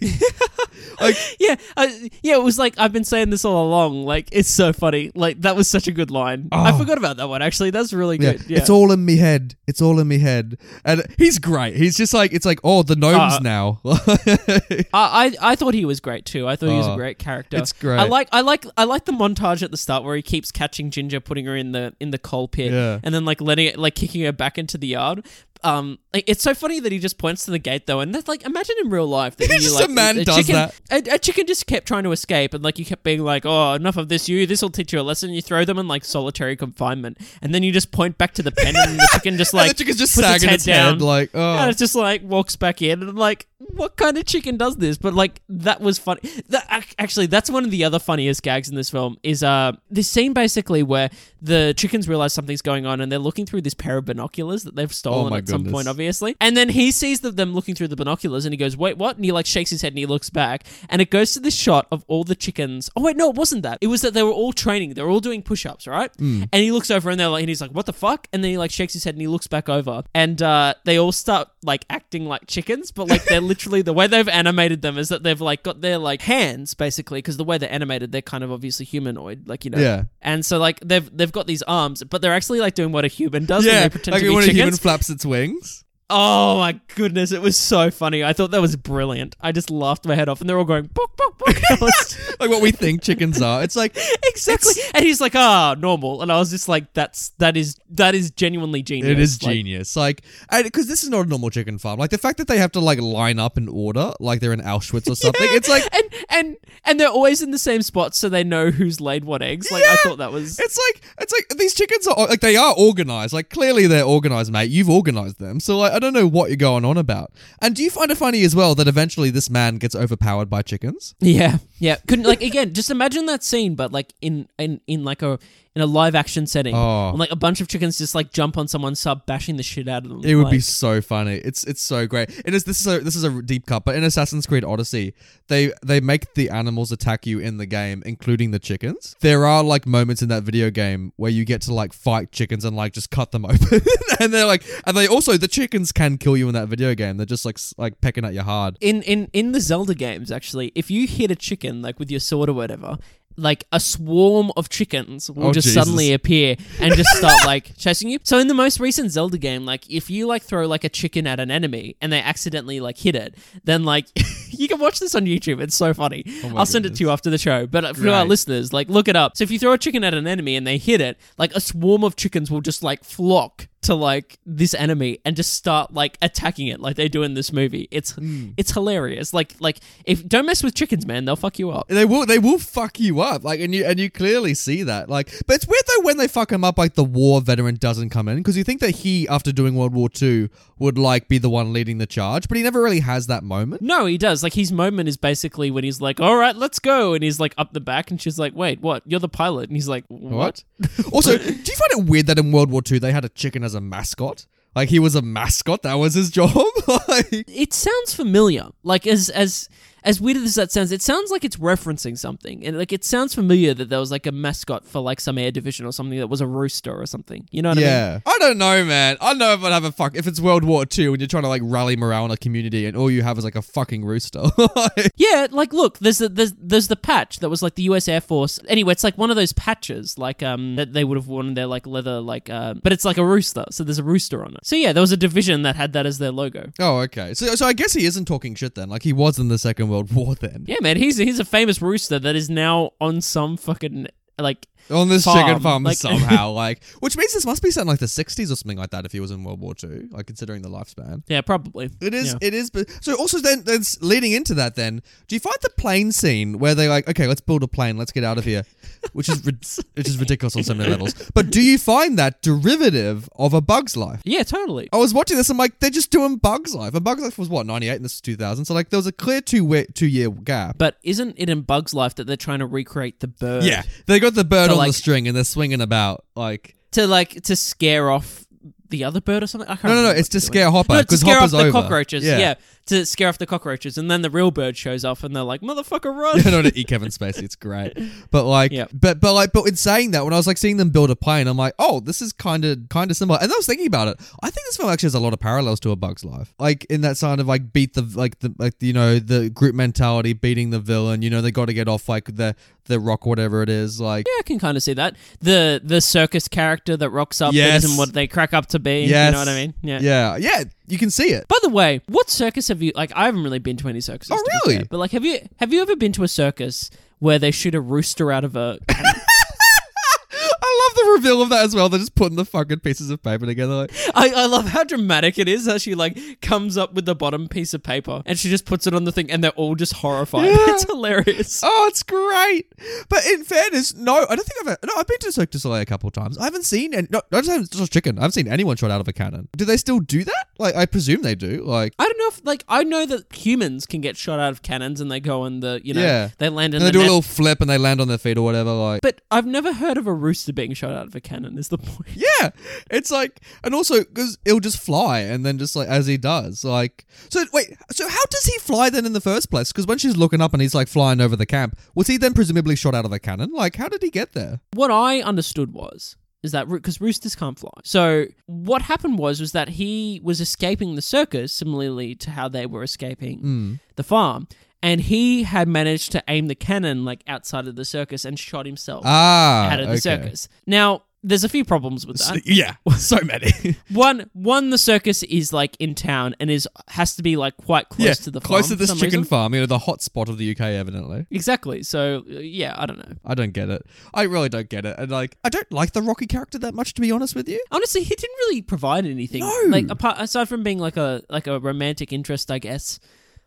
like, (laughs) Yeah, uh, yeah, it was like I've been saying this all along. Like it's so funny. Like that was such a good line. I Oh. forgot about that one actually. That's really good. Yeah, it's all in me head. It's all in me head, and he's great. He's just like it's like oh the gnomes Uh, now. (laughs) I, I I thought he was great too. I thought he was a Oh, great character. it's great. I like I like I like the montage at the start where he keeps catching Ginger, putting her in the in the coal pit, Yeah. and then like letting it like kicking her back into the yard. Um, like, it's so funny that he just points to the gate though, and that's like imagine in real life that (laughs) you like a man does chicken, that. A, a chicken just kept trying to escape, and like you kept being like, "Oh, enough of this, you. This will teach you a lesson." You throw them in like solitary confinement, and then you just point back to the pen, and the chicken just like (laughs) and the chicken's just puts sagging head its down. head like oh. And it's just like walks back in, and I'm like, what kind of chicken does this? But like that was funny. That actually, that's one of the other funniest gags in this film. Is uh this scene basically where the chickens realize something's going on, and they're looking through this pair of binoculars that they've stolen Oh my at some goodness. point, obviously. And then he sees them, them looking through the binoculars, and he goes, "Wait, what?" And he like shakes his head, and he looks back, and it goes to this shot of all the chickens. Oh wait, no, it wasn't that. It was that they were all training. They were all doing push-ups, right? Mm. And he looks over, and they're like, and he's like, "What the fuck?" And then he like shakes his head, and he looks back over, and uh, they all start like acting like chickens, but like they're (laughs) literally the way they've animated them is that they've like got their like hands basically because the way they're animated, they're kind of obviously humanoid, like you know. Yeah. And so like they've they've got these arms, but they're actually like doing what a human does when yeah, they pretend like to be when a human flaps its wings wings. Oh my goodness, it was so funny. I thought that was brilliant. I just laughed my head off, and they're all going bok bok bok. (laughs) (laughs) Like what we think chickens are. It's like exactly. And he's like, "Ah, normal," and I was just like, "That's that is that is genuinely genius." it is Like, genius. Like, because this is not a normal chicken farm. Like the fact that they have to like line up in order, like they're in Auschwitz or (laughs) something. It's like and and and they're always in the same spot, so they know who's laid what eggs. Like I thought that was. it's like it's like these chickens are like they are organized. Like clearly they're organized, mate. You've organized them. So like I don't know what you're going on about. And do you find it funny as well that eventually this man gets overpowered by chickens? Yeah, yeah. Couldn't like again. Just imagine that scene, but like in in in like a in a live action setting. Oh. And, like a bunch of chickens just like jump on someone, start bashing the shit out of them. It would be Like, so funny. It's it's so great. It is this is a this is a deep cut, but in Assassin's Creed Odyssey, they they make the animals attack you in the game, including the chickens. There are like moments in that video game where you get to like fight chickens and like just cut them (laughs) open, and they're like, and they also the chickens can kill you in that video game. They're just like like pecking at you hard. in in in the Zelda games, actually, if you hit a chicken like with your sword or whatever. Like a swarm of chickens will Oh, just Jesus. suddenly appear and just start like (laughs) chasing you. So in the most recent Zelda game, like if you like throw like a chicken at an enemy and they accidentally like hit it, then like (laughs) you can watch this on YouTube. It's so funny. Oh I'll send it to you after the show. But for our listeners, like look it up. So if you throw a chicken at an enemy and they hit it, like a swarm of chickens will just like flock to like this enemy and just start like attacking it like they do in this movie. It's Hmm. it's hilarious. Like like if don't mess with chickens, man, they'll fuck you up. They will they will fuck you up. Like and you and you clearly see that. Like but it's weird though when they fuck him up like the war veteran doesn't come in because you think that he after doing World War II would like be the one leading the charge, but he never really has that moment. No, he does. Like his moment is basically when he's like, "All right, let's go," and he's like up the back, and she's like, "Wait, what? You're the pilot?" And he's like, "What?" (laughs) also, do you find it weird that in World War II they had a chicken as a mascot? Like he was a mascot, that was his job. (laughs) like It sounds familiar. Like as as as weird as that sounds, it sounds like it's referencing something, and like it sounds familiar that there was like a mascot for like some air division or something that was a rooster or something. You know what I mean? Yeah. I don't know, man. I don't know if I'd have a fuck if it's World War II and you're trying to like rally morale in a community and all you have is like a fucking rooster. (laughs) Yeah, like look, there's the, there's there's the patch that was like the U.S. Air Force. Anyway, it's like one of those patches, like um that they would have worn their like leather, like uh, but it's like a rooster. So there's a rooster on it. So yeah, there was a division that had that as their logo. oh, okay. So so I guess he isn't talking shit then. Like he was in the Second World War then. Yeah, man, he's he's a famous rooster that is now on some fucking like On this Farm, chicken farm like- somehow, (laughs) like which means this must be something like the sixties or something like that if he was in World War II, like considering the lifespan. yeah, probably. It is. Yeah. It is. But so also then, leading into that, then do you find the plane scene where they like, okay, let's build a plane, let's get out of here, which is (laughs) which is ridiculous on so many levels. But do you find that derivative of a Bug's Life? Yeah, totally. I was watching this. I'm like, they're just doing Bug's Life, and Bug's Life was what 98, and this was 2000. So like, there was a clear two two year gap. But isn't it in Bug's Life that they're trying to recreate the bird? yeah, they got the bird So, on like- the string, and they're swinging about like. To like to scare off the other bird or something. I can't No, no, no, it's to scare. Hopper, No, scare Hopper's off the over. cockroaches. Yeah. Yeah. To scare off the cockroaches, and then the real bird shows up, and they're like, "Motherfucker, run!" Yeah, no, to eat (laughs) Kevin Spacey. It's great. But like, Yeah. but but like, but in saying that, when I was like seeing them build a plane, I'm like, oh, this is kind of kind of similar. And I was thinking about it. I think this film actually has a lot of parallels to A Bug's Life, like in that sign of like beat the like the like you know the group mentality, beating the villain. You know, they got to get off like the the rock, whatever it is. Like, Yeah, I can kind of see that. The the circus character that rocks up Yes. isn't what they crack up to be. yes, You know what I mean? Yeah. yeah, yeah. You can see it. By the way, what circus have you like? I haven't really been to any circuses. Oh, to be really? fair, but like, have you have you ever been to a circus where they shoot a rooster out of a? (laughs) I love the reveal of that as well. They're just putting the fucking pieces of paper together. Like, I, I love how dramatic it is. How she like comes up with the bottom piece of paper and she just puts it on the thing, and they're all just horrified. Yeah. It's hilarious. Oh, it's great. But in fairness, no, I don't think I've. No, I've been to Cirque du Soleil a couple of times. I haven't seen. and no, I just haven't just chicken. I haven't seen anyone shot out of a cannon. Do they still do that? Like, I presume they do. Like, I don't know if like I know that humans can get shot out of cannons and they go in the you know Yeah. they land in and they the do a net. little flip and they land on their feet or whatever. Like, But I've never heard of a rooster being shot out of a cannon. Is the (laughs) point? yeah, it's like, and also because it'll just fly and then just like as he does, like. So wait, so how does he fly then in the first place? Because when she's looking up and he's like flying over the camp, was he then presumably shot out of a cannon? Like, how did he get there? What I understood was is that because roosters can't fly. So what happened was was that he was escaping the circus, similarly to how they were escaping Hmm. the farm. And he had managed to aim the cannon like outside of the circus and shot himself Ah, out of the okay. circus. Now, there's a few problems with that. Yeah, (laughs) so many. (laughs) One, one, the circus is like in town and is has to be like quite close yeah, to the farm. close to for this chicken reason. farm, you know, the hot spot of the UK, evidently. Exactly. So uh, yeah, I don't know. I don't get it. I really don't get it. And like, I don't like the Rocky character that much, to be honest with you. Honestly, he didn't really provide anything. No. Like apart aside from being like a like a romantic interest, I guess.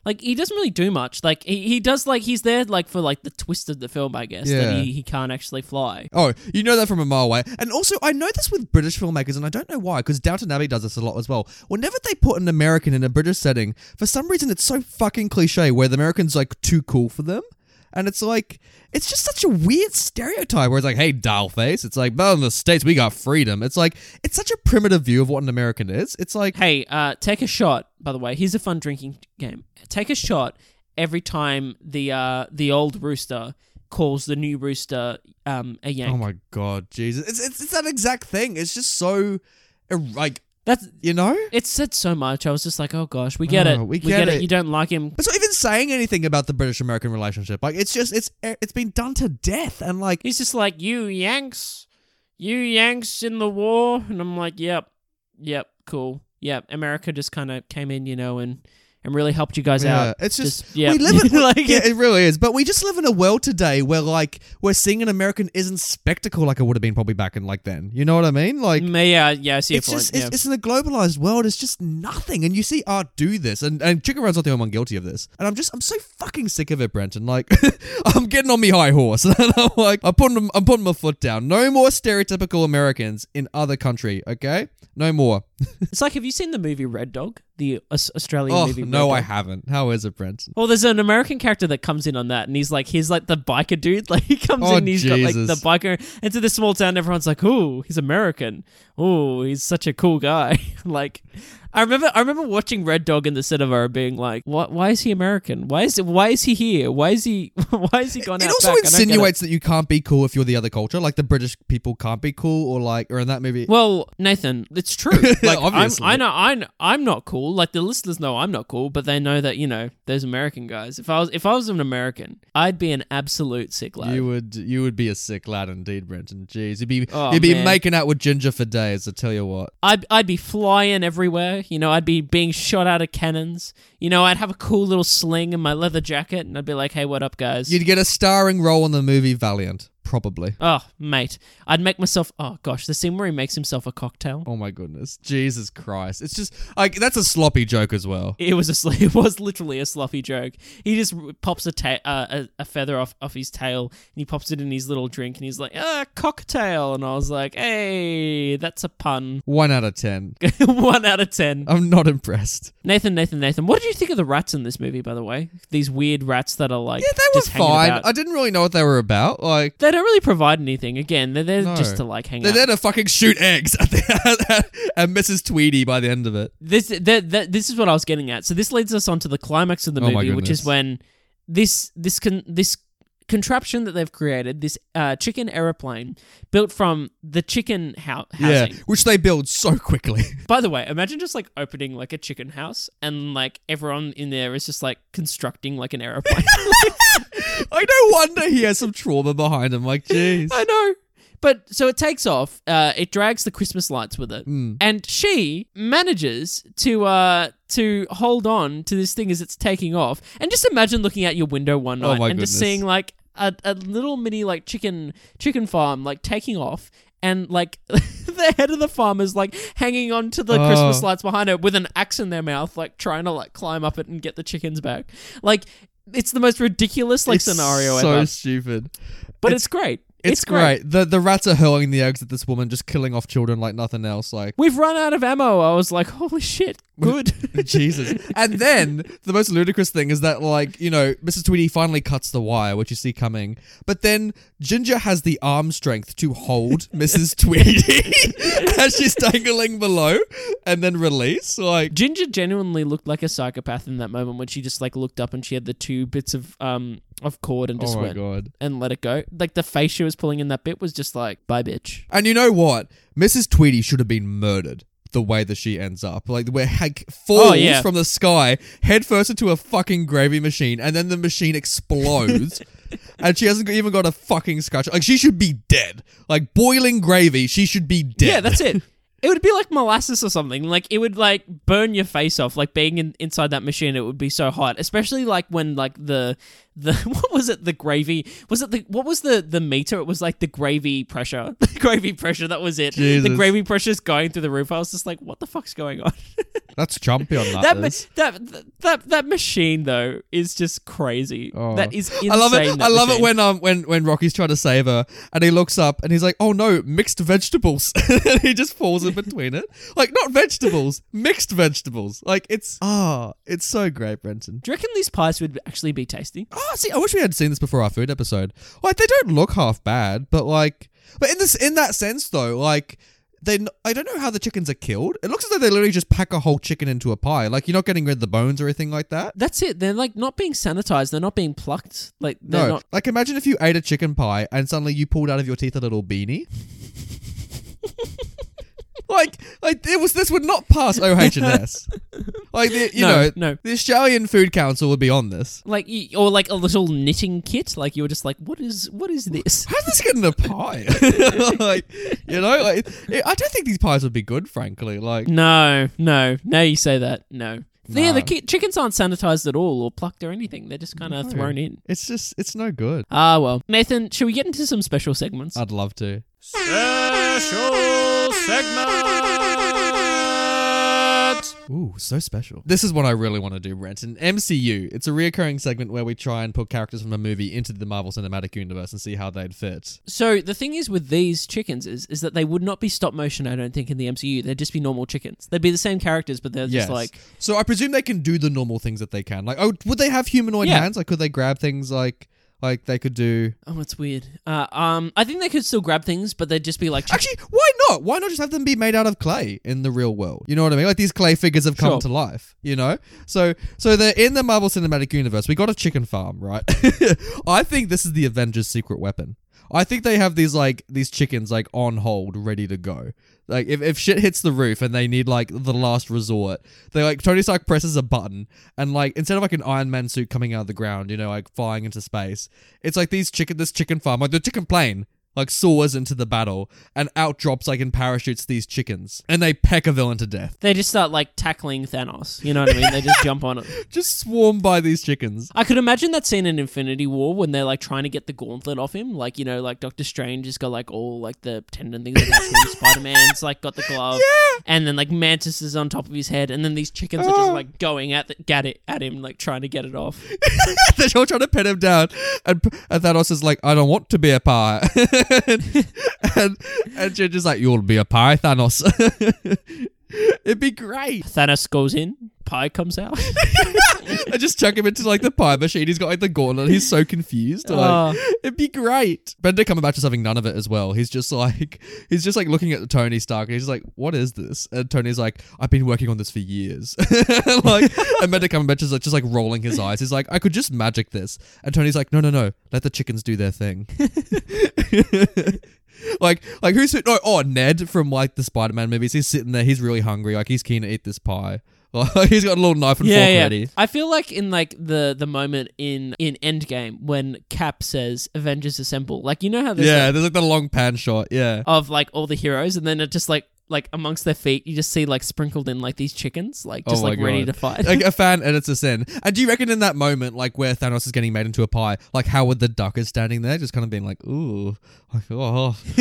Like he doesn't really do much. Like he, he does like he's there like for like the twist of the film, I guess. Yeah. That he, he can't actually fly. Oh, you know that from a mile away. And also, I know this with British filmmakers, and I don't know why, because Downton Abbey does this a lot as well. Whenever they put an American in a British setting, for some reason it's so fucking cliche where the American's like too cool for them. And it's like, it's just such a weird stereotype where it's like, hey, doll face. It's like, well, in the States, we got freedom. It's like, it's such a primitive view of what an American is. It's like, Hey, uh, take a shot. By the way, here's a fun drinking game. Take a shot every time the uh the old rooster calls the new rooster um a yank. oh my God, Jesus. It's, it's, it's that exact thing. It's just so, er, like, That's you know? it said so much. I was just like, oh gosh, we get Oh, it. we get it. You don't like him. It's not even saying anything about the British American relationship. Like it's just it's it's been done to death, and like He's just like, you Yanks, you Yanks in the war. And I'm like, yep, yep, cool. Yep. America just kind of came in, you know, and and really helped you guys Yeah, out. it's just, yeah, we live in (laughs) like yeah, it really is. But we just live in a world today where like where seeing an American isn't spectacle like it would have been probably back in like then. You know what I mean? Like Mm, yeah, yeah, I see it's just it's, yeah. it's in a globalized world. It's just nothing, and you see art do this, and and Chicken Run's not the only one guilty of this. And I'm just I'm so fucking sick of it, Brenton. Like (laughs) I'm getting on me high horse, (laughs) and I'm like I'm putting I'm putting my foot down. No more stereotypical Americans in other country. Okay, no more. It's like, have you seen the movie Red Dog? The Aus- Australian Oh movie. Red no, I Dog? haven't. How is it, Brent? Well, there's an American character that comes in on that, and he's like, he's like the biker dude. (laughs) Like he comes Oh, in, and he's got like the Jesus. biker into this small town. Everyone's like, "Ooh, he's American. Ooh, he's such a cool guy." (laughs) like, I remember, I remember watching Red Dog in the cinema, and being like, "What? Why is he American? Why is why is he here? Why is he (laughs) why is he gone It out?" also back? I don't get it." insinuates that you can't be cool if you're the other culture. Like the British people can't be cool, or like, or in that movie. Well, Nathan, it's true. (laughs) Like, I'm, I know, I know, I'm not cool. Like the listeners know I'm not cool, but they know that you know there's American guys. If I was, if I was an American, I'd be an absolute sick lad. You would you would be a sick lad indeed, Brenton. Jeez, you'd be Oh, you'd be man. making out with Ginger for days. I tell you what. I'd, I'd be flying everywhere. You know, I'd be being shot out of cannons. You know, I'd have a cool little sling in my leather jacket, and I'd be like, "Hey, what up, guys?" You'd get a starring role in the movie Valiant, probably. oh, mate, I'd make myself. Oh gosh, the scene where he makes himself a cocktail. Oh my goodness, Jesus Christ! It's just like that's a sloppy joke as well. It was a sl- (laughs) it was literally a sloppy joke. He just r- pops a, ta- uh, a a feather off off his tail and he pops it in his little drink and he's like, "Ah, cocktail." And I was like, "Hey, that's a pun." (laughs) One out of ten. One out of ten. I'm not impressed. Nathan, Nathan, Nathan. What did you think of the rats in this movie? By the way, these weird rats that are like Yeah, they were just hanging fine. about. I didn't really know what they were about. Like they don't really provide anything. Again, they're there No. just to like hang out. they're out. there to fucking shoot eggs at (laughs) the, and Mrs. Tweedy by the end of it. this that, that, this is what I was getting at. So this leads us on to the climax of the Oh my movie, which is goodness. when this this con- this contraption that they've created, this uh, chicken aeroplane built from the chicken hou- Yeah, which they build so quickly. (laughs) By the way, imagine just like opening like a chicken house and like everyone in there is just like constructing like an aeroplane. (laughs) I no wonder he has some trauma behind him. Like, jeez. I know. But so it takes off. Uh, it drags the Christmas lights with it, Hmm. and she manages to uh, to hold on to this thing as it's taking off. And just imagine looking out your window one Oh night my and just goodness. seeing like a, a little mini like chicken chicken farm like taking off. And like (laughs) the head of the farm is like hanging on to the Oh. Christmas lights behind her with an axe in their mouth, like trying to like climb up it and get the chickens back. Like it's the most ridiculous like It's scenario so ever, So stupid. but it's, great. It's, great. The the rats are hurling the eggs at this woman, just killing off children like nothing else. Like We've run out of ammo. I was like, holy shit, (laughs) good. (laughs) Jesus. And then the most ludicrous thing is that like you know Mrs. Tweedy finally cuts the wire, which you see coming, but then Ginger has the arm strength to hold (laughs) Mrs. Tweedy as she's dangling below, and then release. Like Ginger genuinely looked like a psychopath in that moment when she just like looked up and she had the two bits of um of cord and just oh my went god. and let it go. Like the face she was pulling in that bit was just like, bye bitch. And you know what? Mrs. Tweedy should have been murdered. The way that she ends up, like where Hank falls Oh, yeah. from the sky, head first into a fucking gravy machine, and then the machine explodes, (laughs) and she hasn't even got a fucking scratch. Like she should be dead. Like boiling gravy, she should be dead. Yeah, that's it. (laughs) It would be like molasses or something. Like it would like burn your face off. Like being in, inside that machine, it would be so hot. Especially like when like the the (laughs) what was it? The gravy was it the what was the the meter? It was like the gravy pressure. (laughs) The gravy pressure. That was it. The gravy pressure is going through the roof. I was just like, what the fuck's going on? (laughs) That's jumpy on that. that, is. that that that machine though is just crazy. Oh. That is insane. I love it. I love it when um when when Rocky's trying to save her and he looks up and he's like, "Oh no, mixed vegetables," and he just falls in between it. Like not vegetables, mixed vegetables. Like it's ah, it's so great, Brenton. Do you reckon these pies would actually be tasty? Oh, see, I wish we had seen this before our food episode. Like they don't look half bad, but like, but in this in that sense though, like. They, I don't know how the chickens are killed. It looks as though they literally just pack a whole chicken into a pie. Like you're not getting rid of the bones or anything like that. That's it. They're like not being sanitized. They're not being plucked. Like they're No, not. like imagine if you ate a chicken pie and suddenly you pulled out of your teeth a little beanie. (laughs) like, like it was. This would not pass OH&S. (laughs) Like the, you No, know, no. the Australian Food Council would be on this. Like y- or like a little knitting kit. Like you were just like, what is what is this? How's this getting a pie? (laughs) (laughs) like, you know, like it- I don't think these pies would be good, frankly. Like, No, no. Now you say that. No. Yeah, the Nah. ki- chickens aren't sanitized at all or plucked or anything. They're just kind of No. thrown in. It's just it's no good. Ah, well. Nathan, should we get into some special segments? I'd love to. special segment. Ooh, so special. This is what I really want to do, Brent. An MCU. It's a reoccurring segment where we try and put characters from a movie into the Marvel Cinematic Universe and see how they'd fit. So the thing is with these chickens is is that they would not be stop motion. I don't think in the MCU. They'd just be normal chickens. They'd be the same characters, but they're Yes. just like So I presume they can do the normal things that they can. Like, oh, would they have humanoid Yeah. hands? Like, could they grab things like like they could do? oh, it's weird. Uh, um, I think they could still grab things, but they'd just be like chick- Actually, why not? Why not just have them be made out of clay in the real world? You know what I mean? Like these clay figures have come Sure. to life. You know, so so they're in the Marvel Cinematic Universe. We got a chicken farm, right? (laughs) I think this is the Avengers' secret weapon. I think they have these like these chickens like on hold, ready to go. Like if, if shit hits the roof and they need like the last resort, they like Tony Stark presses a button and like instead of like an Iron Man suit coming out of the ground, you know, like flying into space, it's like these chicken this chicken farm, like the chicken plane like soars into the battle and out drops like in parachutes these chickens and they peck a villain to death. they just start like tackling Thanos. You know what I mean? They just jump on it. (laughs) Just swarmed by these chickens. I could imagine that scene in Infinity War when they're like trying to get the gauntlet off him. Like, you know, like Doctor Strange has got like all like the tendon things to. Spider Man's like got the glove. Yeah. And then like Mantis is on top of his head. And then these chickens are just ah. like going at, the, at, it, at him, like trying to get it off. (laughs) They're all trying to pet him down, and, and Thanos is like, "I don't want to be a pie," (laughs) (laughs) and and, Ginger's like, "You'll be a pie, (laughs) It'd be great. Thanos goes in, pie comes out. (laughs) I just chuck him into like the pie machine. He's got like the gauntlet. He's so confused. Like, Oh. it'd be great. Benedict Cumberbatch is having none of it as well. He's just like he's just like looking at Tony Stark and he's like, "What is this?" And Tony's like, "I've been working on this for years." (laughs) like, and Benedict Cumberbatch is like, just like rolling his eyes. He's like, "I could just magic this." And Tony's like, "No, no, no. Let the chickens do their thing." (laughs) like, like who's no? Oh, Ned from like the Spider-Man movies. He's sitting there. He's really hungry. Like he's keen to eat this pie. Like, (laughs) he's got a little knife and fork ready. I feel like in like the the moment in in Endgame when Cap says Avengers Assemble, like you know how there's Yeah, that there's like the long pan shot. Yeah. of like all the heroes, and then it just like like amongst their feet, you just see like sprinkled in like these chickens, like just Oh my like ready God. to fight. like a (laughs) fan edits us in. And do you reckon in that moment, like where Thanos is getting made into a pie, like Howard the Duck is standing there, just kind of being like, "Ooh, like, oh, (laughs) (laughs)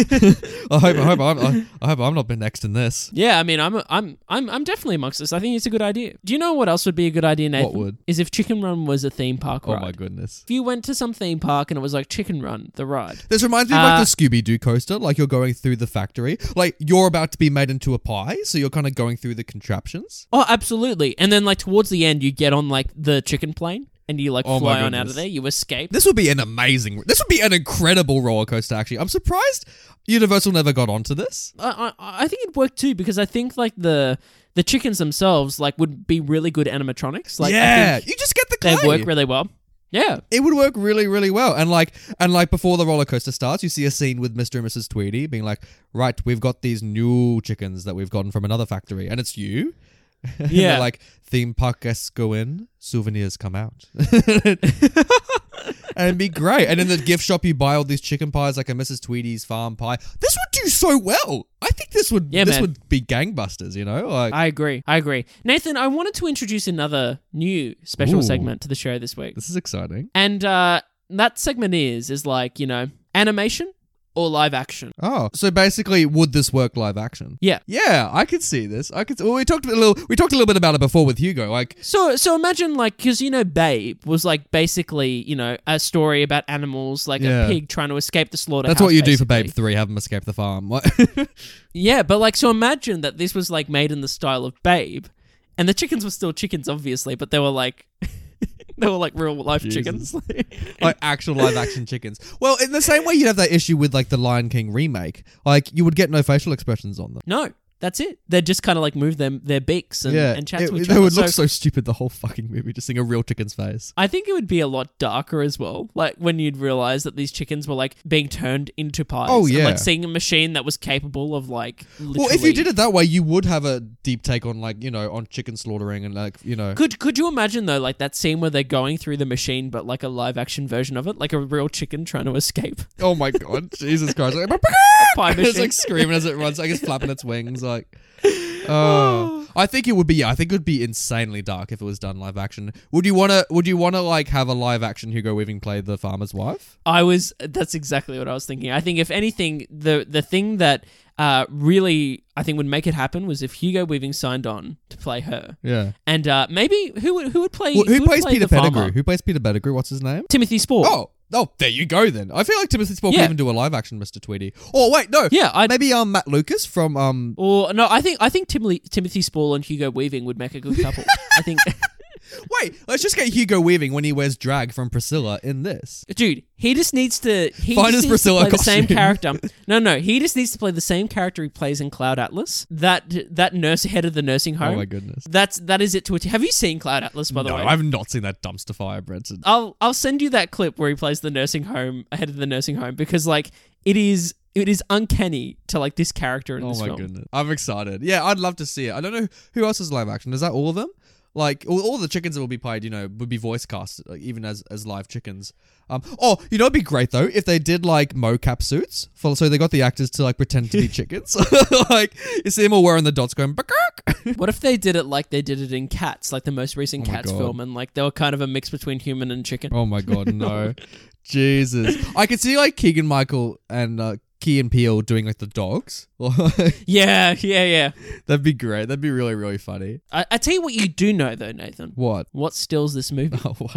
I hope, I hope, I'm, I, I hope I'm not been next in this." yeah, I mean, I'm I'm I'm I'm definitely amongst this. I think it's a good idea. Do you know what else would be a good idea, Nathan? would? is if Chicken Run was a theme park Oh ride? my goodness. If you went to some theme park and it was like Chicken Run, the ride. This reminds me of Uh, like the Scooby Doo coaster. Like you're going through the factory, like you're about to be made into a pie, so you're kind of going through the contraptions. Oh, absolutely. And then like towards the end, you get on like the chicken plane and you like Oh my fly on out goodness. of there. You escape. This would be an amazing. This would be an incredible roller coaster. Actually, I'm surprised Universal never got onto this. I, I I think it'd work too because I think like the the chickens themselves like would be really good animatronics. Like I yeah, think you just get the clay. they work really well. Yeah. it would work really, really well. And like, and like before the roller coaster starts, you see a scene with Mr. and Mrs. Tweedy being like, "Right, we've got these new chickens that we've gotten from another factory, and it's you." (laughs) Yeah. they're like theme park guests go in, souvenirs come out, (laughs) (laughs) and it'd be great. And in the gift shop, you buy all these chicken pies, like a Mrs. Tweedy's farm pie. This would do so well. I think this would. Yeah, this man. would be gangbusters. You know, like I agree. I agree. Nathan, I wanted to introduce another new special Ooh. segment to the show this week. this is exciting. And uh that segment is is like, you know, animation or live action. Oh, so basically, would this work live action? Yeah. Yeah, I could see this. I could. Well, we talked a little. We talked a little bit about it before with Hugo. Like, So so imagine like cuz you know Babe was like basically, you know, a story about animals like Yeah. a pig trying to escape the slaughterhouse. that's what you do for basically. Babe Three. Have them escape the farm. (laughs) Yeah, but like so imagine that this was like made in the style of Babe and the chickens were still chickens obviously, but they were like (laughs) (laughs) they were like real life chickens. (laughs) like actual live action chickens. Well, in the same way you'd have that issue with like the Lion King remake. Like you would get no facial expressions on them. no, that's it. They just kind of like move them their beaks and, yeah, and chat it, to each they other. would look So- so stupid the whole fucking movie, just seeing a real chicken's face. I think it would be a lot darker as well. Like when you'd realize that these chickens were like being turned into pies. Oh, and, yeah. like seeing a machine that was capable of like. Literally. Well, if you did it that way, you would have a deep take on like you know on chicken slaughtering and like you know. Could could you imagine though, like that scene where they're going through the machine, but like a live action version of it, like a real chicken trying to escape Oh my god, (laughs) Jesus Christ! Like, pie (laughs) it's like screaming as it runs, like it's flapping its (laughs) wings, like. Oh, (laughs) I think it would be. Yeah, I think it would be insanely dark if it was done live action. Would you wanna? Would you wanna like have a live action Hugo Weaving play the farmer's wife? I was. That's exactly what I was thinking. I think if anything, the the thing that uh, really I think would make it happen was if Hugo Weaving signed on to play her, Yeah. and uh, maybe who would who would play Well, who, would plays play Peter the farmer? Pettigrew? Who plays Peter Pettigrew? What's his name? Timothy Spall. Oh, oh, there you go. Then I feel like Timothy Spall Yeah. could even do a live action Mr. Tweedy. Oh wait, no. yeah, I Maybe um Matt Lucas from um. Or no, I think I think Timothy Timothy Spall and Hugo Weaving would make a good couple. (laughs) I think, Wait, let's just get Hugo Weaving when he wears drag from Priscilla in this. dude, he just needs to he Find just needs Priscilla to play the same character. (laughs) No, no, he just needs to play the same character he plays in Cloud Atlas. That that nurse head of the nursing oh home. Oh my goodness. That's that is it to a T. Have you seen Cloud Atlas by the no, way? I've not seen that dumpster fire, Brenton. I'll I'll send you that clip where he plays the nursing home head of the nursing home because like it is it is uncanny to like this character in Oh this my film. goodness. I'm excited. Yeah, I'd love to see it. I don't know who else is live action. Is that all of them? Like all, all the chickens that will be played, you know, would be voice cast, like, even as as live chickens. Um, oh, you know, it'd be great though if they did like mocap suits, for, so they got the actors to like pretend to be (laughs) chickens. (laughs) like you see them all wearing the dots, going. (laughs) What if they did it like they did it in Cats, like the most recent Oh Cats God. film, and like they were kind of a mix between human and chicken? Oh my god, no, Jesus! I could see like Keegan Michael and uh, Key and Peele doing like the dogs. (laughs) Yeah, yeah, yeah. That'd be great. That'd be really really funny. I, I tell you what you do know though, Nathan. What? What stills this movie? Oh, (laughs) what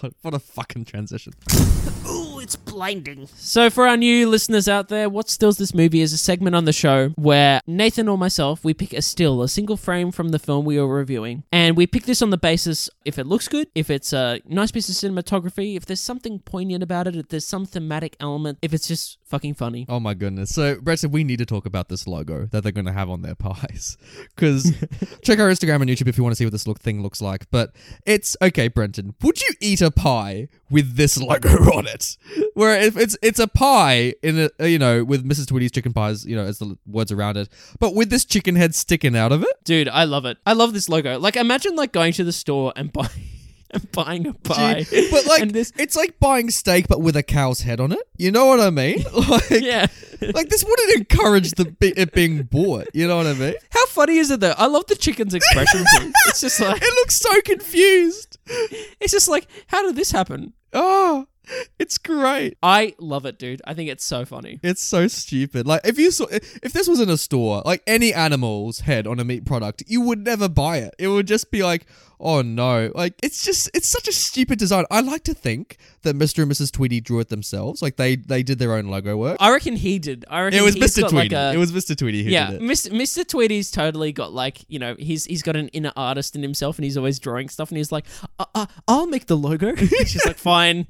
what, what a fucking transition. (laughs) Ooh, it's blinding. So, for our new listeners out there, What Stills This Movie is a segment on the show where Nathan or myself, we pick a still, a single frame from the film we are reviewing. And we pick this on the basis if it looks good, if it's a nice piece of cinematography, if there's something poignant about it, if there's some thematic element, if it's just fucking funny. Oh my goodness. So, Brett said we need to talk about this logo that they're going to have on their (laughs) pies. Because (laughs) check our Instagram and YouTube if you want to see what this look thing looks like. But it's okay, Brenton. Would you eat a pie with this logo (laughs) on it? Where if it's it's a pie in a uh, you know with Mrs. Tweedy's chicken pies, you know, as the words around it, but with this chicken head sticking out of it. Dude, I love it. I love this logo. Like, imagine like going to the store and buying. (laughs) And buying a pie, But like this, it's like buying steak but with a cow's head on it. You know what I mean? (laughs) Like yeah. like this wouldn't encourage the it being bought. You know what I mean? How funny is it though? I love the chicken's expression. It's just (laughs) like It looks so confused. it's just like, how did this happen? Oh, (laughs) it's great. I love it, dude. I think it's so funny. It's so stupid. Like if you saw if this was in a store, like any animal's head on a meat product, you would never buy it. It would just be like, oh no. Like it's just it's such a stupid design. I like to think that Mr. and Mrs. Tweedy drew it themselves. Like they they did their own logo work. I reckon he did. I reckon It was Mr. Tweedy. Like a, it was Mr. Tweedy who yeah, did it. Mr. Mr. Tweedy's totally got like you know he's he's got an inner artist in himself and he's always drawing stuff and he's like uh, uh, I'll make the logo. (laughs) She's like fine,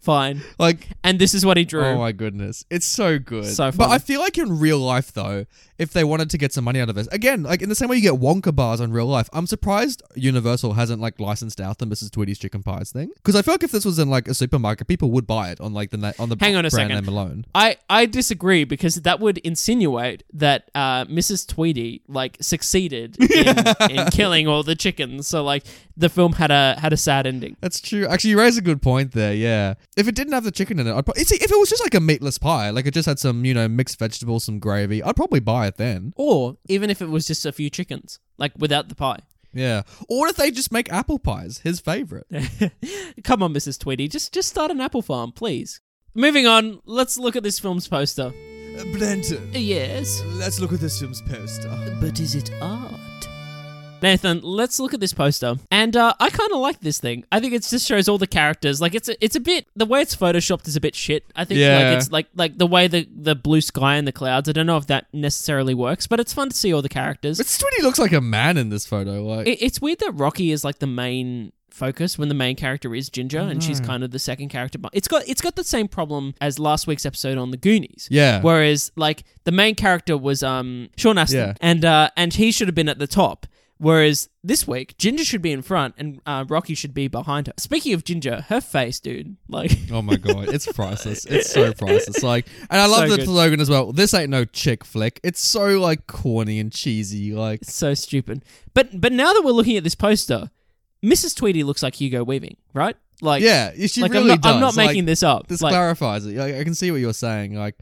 fine. Like And this is what he drew. Oh my goodness, it's so good. So but. I feel like in real life though, if they wanted to get some money out of this, again, like in the same way you get Wonka bars on real life, I'm surprised Universal hasn't like licensed out the Mrs. Tweedy's chicken pies thing. Because I feel like if this was in like a supermarket, people would buy it on like the na- on the Hang on a brand second. name alone. I, I disagree because that would insinuate that uh, Mrs. Tweedy like succeeded in, (laughs) in killing all the chickens. So like the film had a had a sad ending. That's true. Actually, you raise a good point there. Yeah, if it didn't have the chicken in it, I'd pro- see if it was just like a meatless pie, like it just had some you know mixed vegetables, some gravy, I'd probably buy it then. Or even if it was just a few chickens, like without the pie. Yeah. Or if they just make apple pies, his favorite. (laughs) Come on, Mrs. Tweedy, just just start an apple farm, please. Moving on, let's look at this film's poster. Brenton. Yes, Let's look at this film's poster. but is it art? Nathan, let's look at this poster, and uh, I kind of like this thing. I think it just shows all the characters. Like it's a, it's a bit the way it's photoshopped is a bit shit. I think Yeah. like it's like like the way the the blue sky and the clouds. I don't know if that necessarily works, but it's fun to see all the characters. It's But Tweedy looks like a man in this photo. Like, It, it's weird that Rocky is like the main focus when the main character is Ginger and she's kind of the second character. But it's got it's got the same problem as last week's episode on the Goonies. yeah. Whereas like the main character was um Sean Astin Yeah. and uh and he should have been at the top. Whereas this week, Ginger should be in front and uh, Rocky should be behind her. Speaking of Ginger, her face, dude, like (laughs) Oh my god, it's priceless. It's so (laughs) priceless. Like, and I love So the good. slogan as well. This ain't no chick flick. It's so like corny and cheesy. Like, so stupid. But but now that we're looking at this poster, Mrs. Tweedy looks like Hugo Weaving, right? Like yeah, she like really I'm not, does. I'm not Like, making this up. This Like, clarifies it. Like, I can see what you're saying. Like,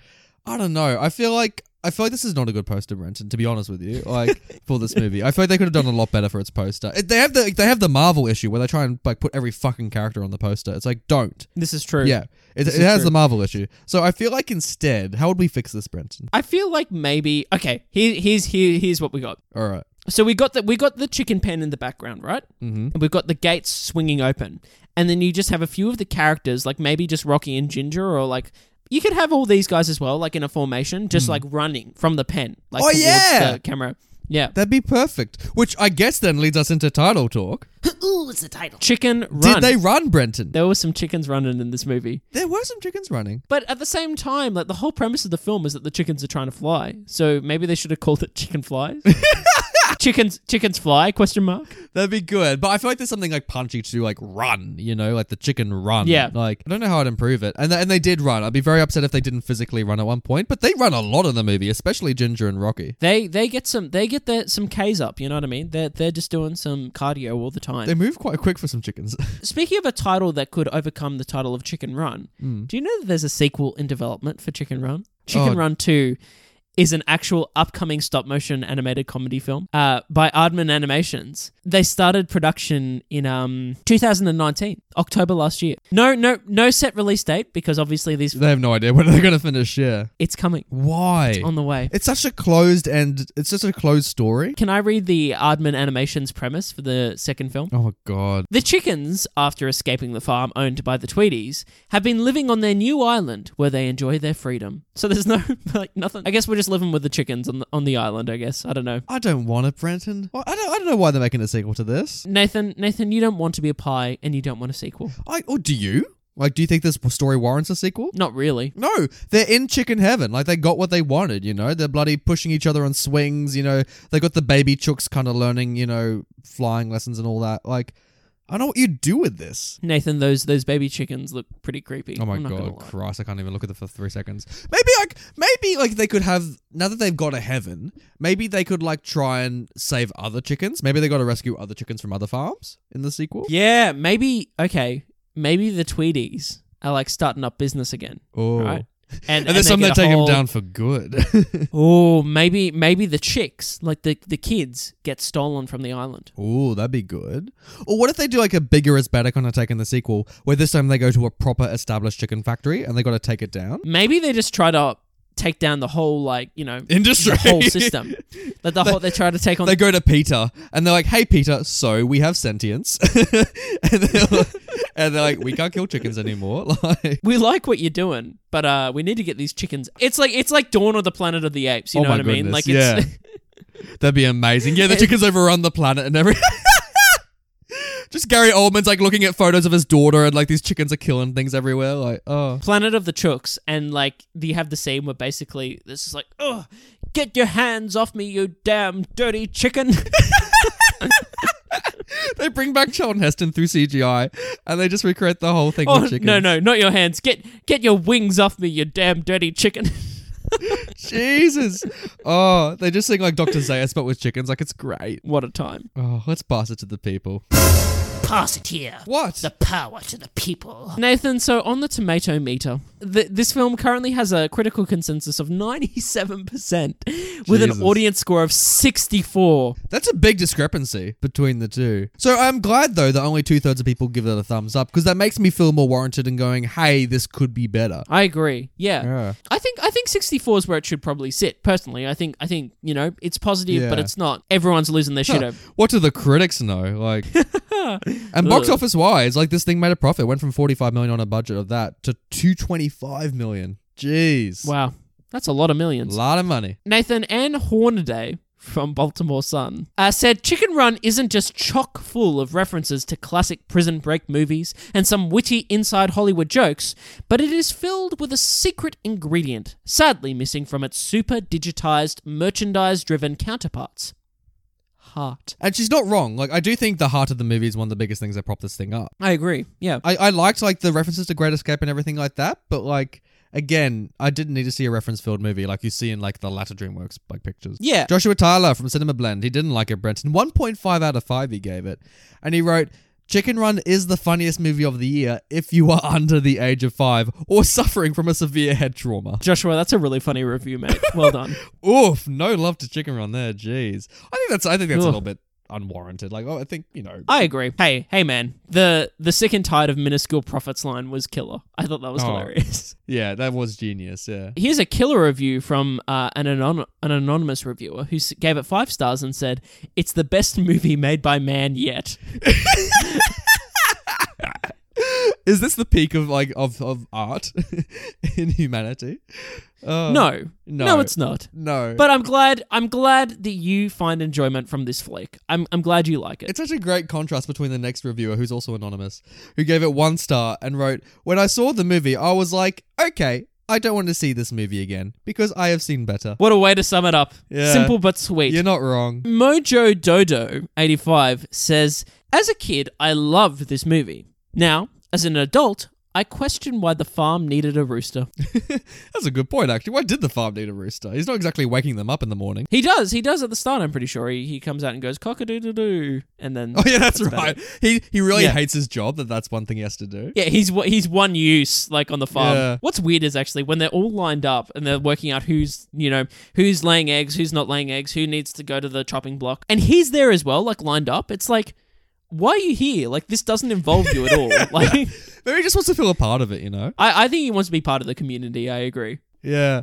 I don't know. I feel like I feel like this is not a good poster, Brenton. To be honest with you, like for this (laughs) movie, I feel like they could have done a lot better for its poster. It- They have the they have the Marvel issue where they try and like put every fucking character on the poster. It's like don't. This is true. Yeah, it, it has true. the Marvel issue. So I feel like instead, how would we fix this, Brenton? I feel like maybe okay. Here, here's here, here's what we got. All right. So we got the we got the chicken pen in the background, right? Mm-hmm. And we've got the gates swinging open, and then you just have a few of the characters, like maybe just Rocky and Ginger, or like you could have all these guys as well, like in a formation, just like running from the pen, like Hmm. Oh, towards yeah! the camera. Yeah, That'd be perfect. Which I guess then leads us into title talk. (laughs) Ooh, it's the title. chicken run. Did they run, Brenton? There were some chickens running in this movie. There were some chickens running. But at the same time, like the whole premise of the film is that the chickens are trying to fly. So maybe they should have called it Chicken Flies. (laughs) chickens chickens fly question mark. That'd be good. But I feel like there's something like punchy to do, like run, you know, like the chicken run. Yeah. Like, I don't know how I'd improve it. And, th- and they did run. I'd be very upset if they didn't physically run at one point, but they run a lot in the movie, especially Ginger and Rocky. They they get some they get their some K's up, you know what I mean? They're they're just doing some cardio all the time. They move quite quick for some chickens. (laughs) Speaking of a title that could overcome the title of Chicken Run, hmm. do you know that there's a sequel in development for Chicken Run? Oh, chicken Oh. Run 2 is an actual upcoming stop motion animated comedy film uh, by Aardman Animations. They started production in um 2019, October last year. No, no, no set release date because obviously these they have no idea when they're going to finish. Yeah. it's coming Why? on the way. It's such a closed and it's such a closed story. Can I read the Aardman Animations premise for the second film? Oh, God. The chickens, after escaping the farm owned by the Tweedies, have been living on their new island where they enjoy their freedom. So there's no (laughs) like nothing. I guess we're just living with the chickens on the on the island. I guess I don't know. I don't want it, Brenton. Well, I don't, I don't know why they're making a sequel to this. Nathan, Nathan, you don't want to be a pie, and you don't want a sequel. I, or do you? Like, do you think this story warrants a sequel? Not really. No, they're in chicken heaven. Like they got what they wanted, you know. They're bloody pushing each other on swings, you know. They got the baby chooks kind of learning, you know, flying lessons and all that. Like, I don't know what you do with this. Nathan, those those baby chickens look pretty creepy. Oh my I'm not gonna god, lie. Christ! I can't even look at them for three seconds. Maybe like maybe like they could have now that they've got a heaven. Maybe they could like try and save other chickens. Maybe they got to rescue other chickens from other farms in the sequel. Yeah, maybe. Okay, maybe the Tweedies are like starting up business again, Oh. right? And, there's they some that take whole- them down for good. (laughs) Oh, maybe maybe the chicks, like the the kids, get stolen from the island. Oh, that'd be good. Or what if they do like a bigger is better kind of take in the sequel, where this time they go to a proper established chicken factory and they got to take it down? Maybe they just try to take down the whole like you know Industry. the whole system. Like the whole they try to take on. They go to Peter and they're like, "Hey, Peter, so we have sentience," (laughs) and, they're like, and they're like, "We can't kill chickens anymore." (laughs) Like, we like what you're doing, but uh, we need to get these chickens. It's like it's like Dawn of the Planet of the Apes. You Oh know what I mean? Like it's (laughs) that'd be amazing. Yeah, the chickens overrun the planet and everything. Just Gary Oldman's like looking at photos of his daughter and like these chickens are killing things everywhere. Like, oh, Planet of the Chooks, and like you have the scene where basically this is like, oh, get your hands off me, you damn dirty chicken. (laughs) they bring back Charlton Heston through CGI and they just recreate the whole thing oh with chickens. no, no, not your hands. Get get your wings off me, you damn dirty chicken. (laughs) Jesus. Oh, they just sing like Dr. Zaius but with chickens. Like it's great. what a time. Oh, let's pass it to the people. Pass it here. What? The power to the people. Nathan, so on the tomato meter, th- this film currently has a critical consensus of 97% with Jesus. an audience score of 64. That's a big discrepancy between the two. So I'm glad though that only two thirds of people give it a thumbs up because that makes me feel more warranted in going, hey, this could be better. I agree. Yeah. Yeah. I think I think 64 is where it should probably sit. Personally, I think I think, you know, it's positive, but it's not. Everyone's losing their shit Huh. over. What do the critics know? Like, (laughs) and box office wise, like this thing made a profit. Went from 45 million on a budget of that to 225 million. Jeez. Wow. That's a lot of millions. A lot of money. Nathan Ann Hornaday from Baltimore Sun uh, said Chicken Run isn't just chock full of references to classic prison break movies and some witty inside Hollywood jokes, but it is filled with a secret ingredient, sadly missing from its super digitized, merchandise driven counterparts heart. And she's not wrong. Like, I do think the heart of the movie is one of the biggest things that prop this thing up. I agree. Yeah. I, I liked like the references to Great Escape and everything like that, but like again, I didn't need to see a reference filled movie like you see in like the latter DreamWorks like pictures. Yeah. Joshua Tyler from Cinema Blend, he didn't like it, Brenton. 1.5 out of 5 he gave it. And he wrote, Chicken Run is the funniest movie of the year if you are (laughs) under the age of five or suffering from a severe head trauma. Joshua, that's a really funny review, mate. Well done. (laughs) Oof, no love to Chicken Run there. Jeez, I think that's I think that's a little bit unwarranted. Like, oh, I think you know. I agree. Hey, hey, man. The the sick and tired of minuscule profits line was killer. I thought that was Oh. hilarious. (laughs) Yeah, that was genius. Yeah. Here's a killer review from uh, an anon- an anonymous reviewer who s- gave it five stars and said it's the best movie made by man yet. (laughs) Is this the peak of like of of art (laughs) in humanity? Uh, no, no. no, it's not. no. But I'm glad. I'm glad that you find enjoyment from this flick. I'm I'm glad you like it. It's such a great contrast between the next reviewer, who's also anonymous, who gave it one star and wrote, When I saw the movie, I was like, okay, I don't want to see this movie again because I have seen better. What a way to sum it up. Yeah. Simple but sweet. You're not wrong. Mojo Dodo 85 says, As a kid, I loved this movie. Now, as an adult, I question why the farm needed a rooster. (laughs) That's a good point, actually. Why did the farm need a rooster? He's not exactly waking them up in the morning. He does. He does at the start, I'm pretty sure. He, he comes out and goes, cock a doodle doo. And then. Oh, yeah, that's, about right. it. He he really Yeah. hates his job that that's one thing he has to do. Yeah, he's he's one use like on the farm. Yeah. What's weird is actually when they're all lined up and they're working out who's you know who's laying eggs, who's not laying eggs, who needs to go to the chopping block, and he's there as well, like lined up. It's like, why are you here? Like this doesn't involve you at all. (laughs) Like Maybe he just wants to feel a part of it, you know? I, I think he wants to be part of the community. I agree. Yeah.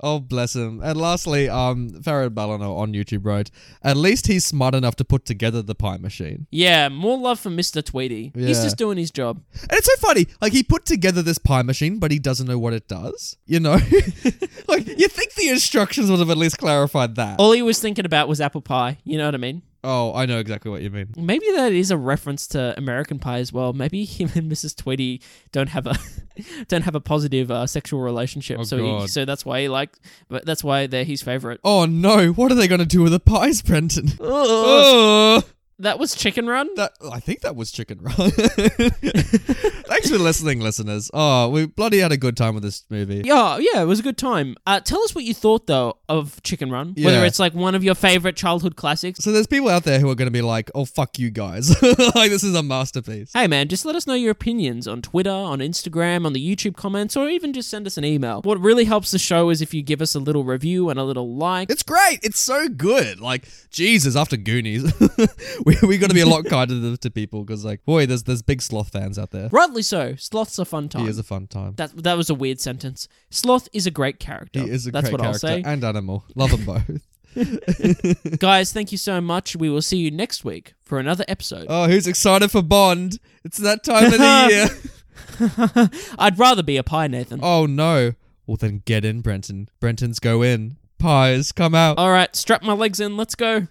Oh, bless him. And lastly, um, Farrah Ballino on YouTube wrote, At least he's smart enough to put together the pie machine. Yeah, more love for Mr. Tweedy. He's Yeah. just doing his job. And it's so funny. Like, he put together this pie machine, but he doesn't know what it does. You know? (laughs) like, you think the instructions would have at least clarified that. All he was thinking about was apple pie. You know what I mean? Oh, I know exactly what you mean. Maybe that is a reference to American Pie as well. Maybe (laughs) him and Mrs. Tweedy don't have a (laughs) don't have a positive uh, sexual relationship. Oh, so he, so that's why he like, but that's why they're his favorite. Oh, no. What are they going to do with the pies, Brenton? Oh. That was Chicken Run. That I think that was chicken run. (laughs) Thanks for listening, listeners. Oh, we bloody had a good time with this movie. Yeah, yeah, it was a good time. Uh, tell us what you thought though of Chicken Run. Whether it's like one of your favorite childhood classics. So there's people out there who are going to be like, "Oh fuck you guys!" (laughs) like this is a masterpiece. Hey man, just let us know your opinions on Twitter, on Instagram, on the YouTube comments, or even just send us an email. What really helps the show is if you give us a little review and a little like. It's great. It's so good. Like Jesus, after Goonies, (laughs) we we got to be a lot (laughs) kinder to, to people because like, boy, there's there's big sloth fans out there. Rightly so. Sloth's a fun time. He is a fun time. that that was a weird sentence. Sloth is a great character. He is a That's great what I'll character say. and animal. Love them both. (laughs) (laughs) Guys, thank you so much. We will see you next week for another episode. oh, who's excited for Bond? It's that time of the year. I'd rather be a pie, Nathan. Oh no. Well then, get in, Brenton. Brenton's go in. Pies come out. All right, strap my legs in. Let's go.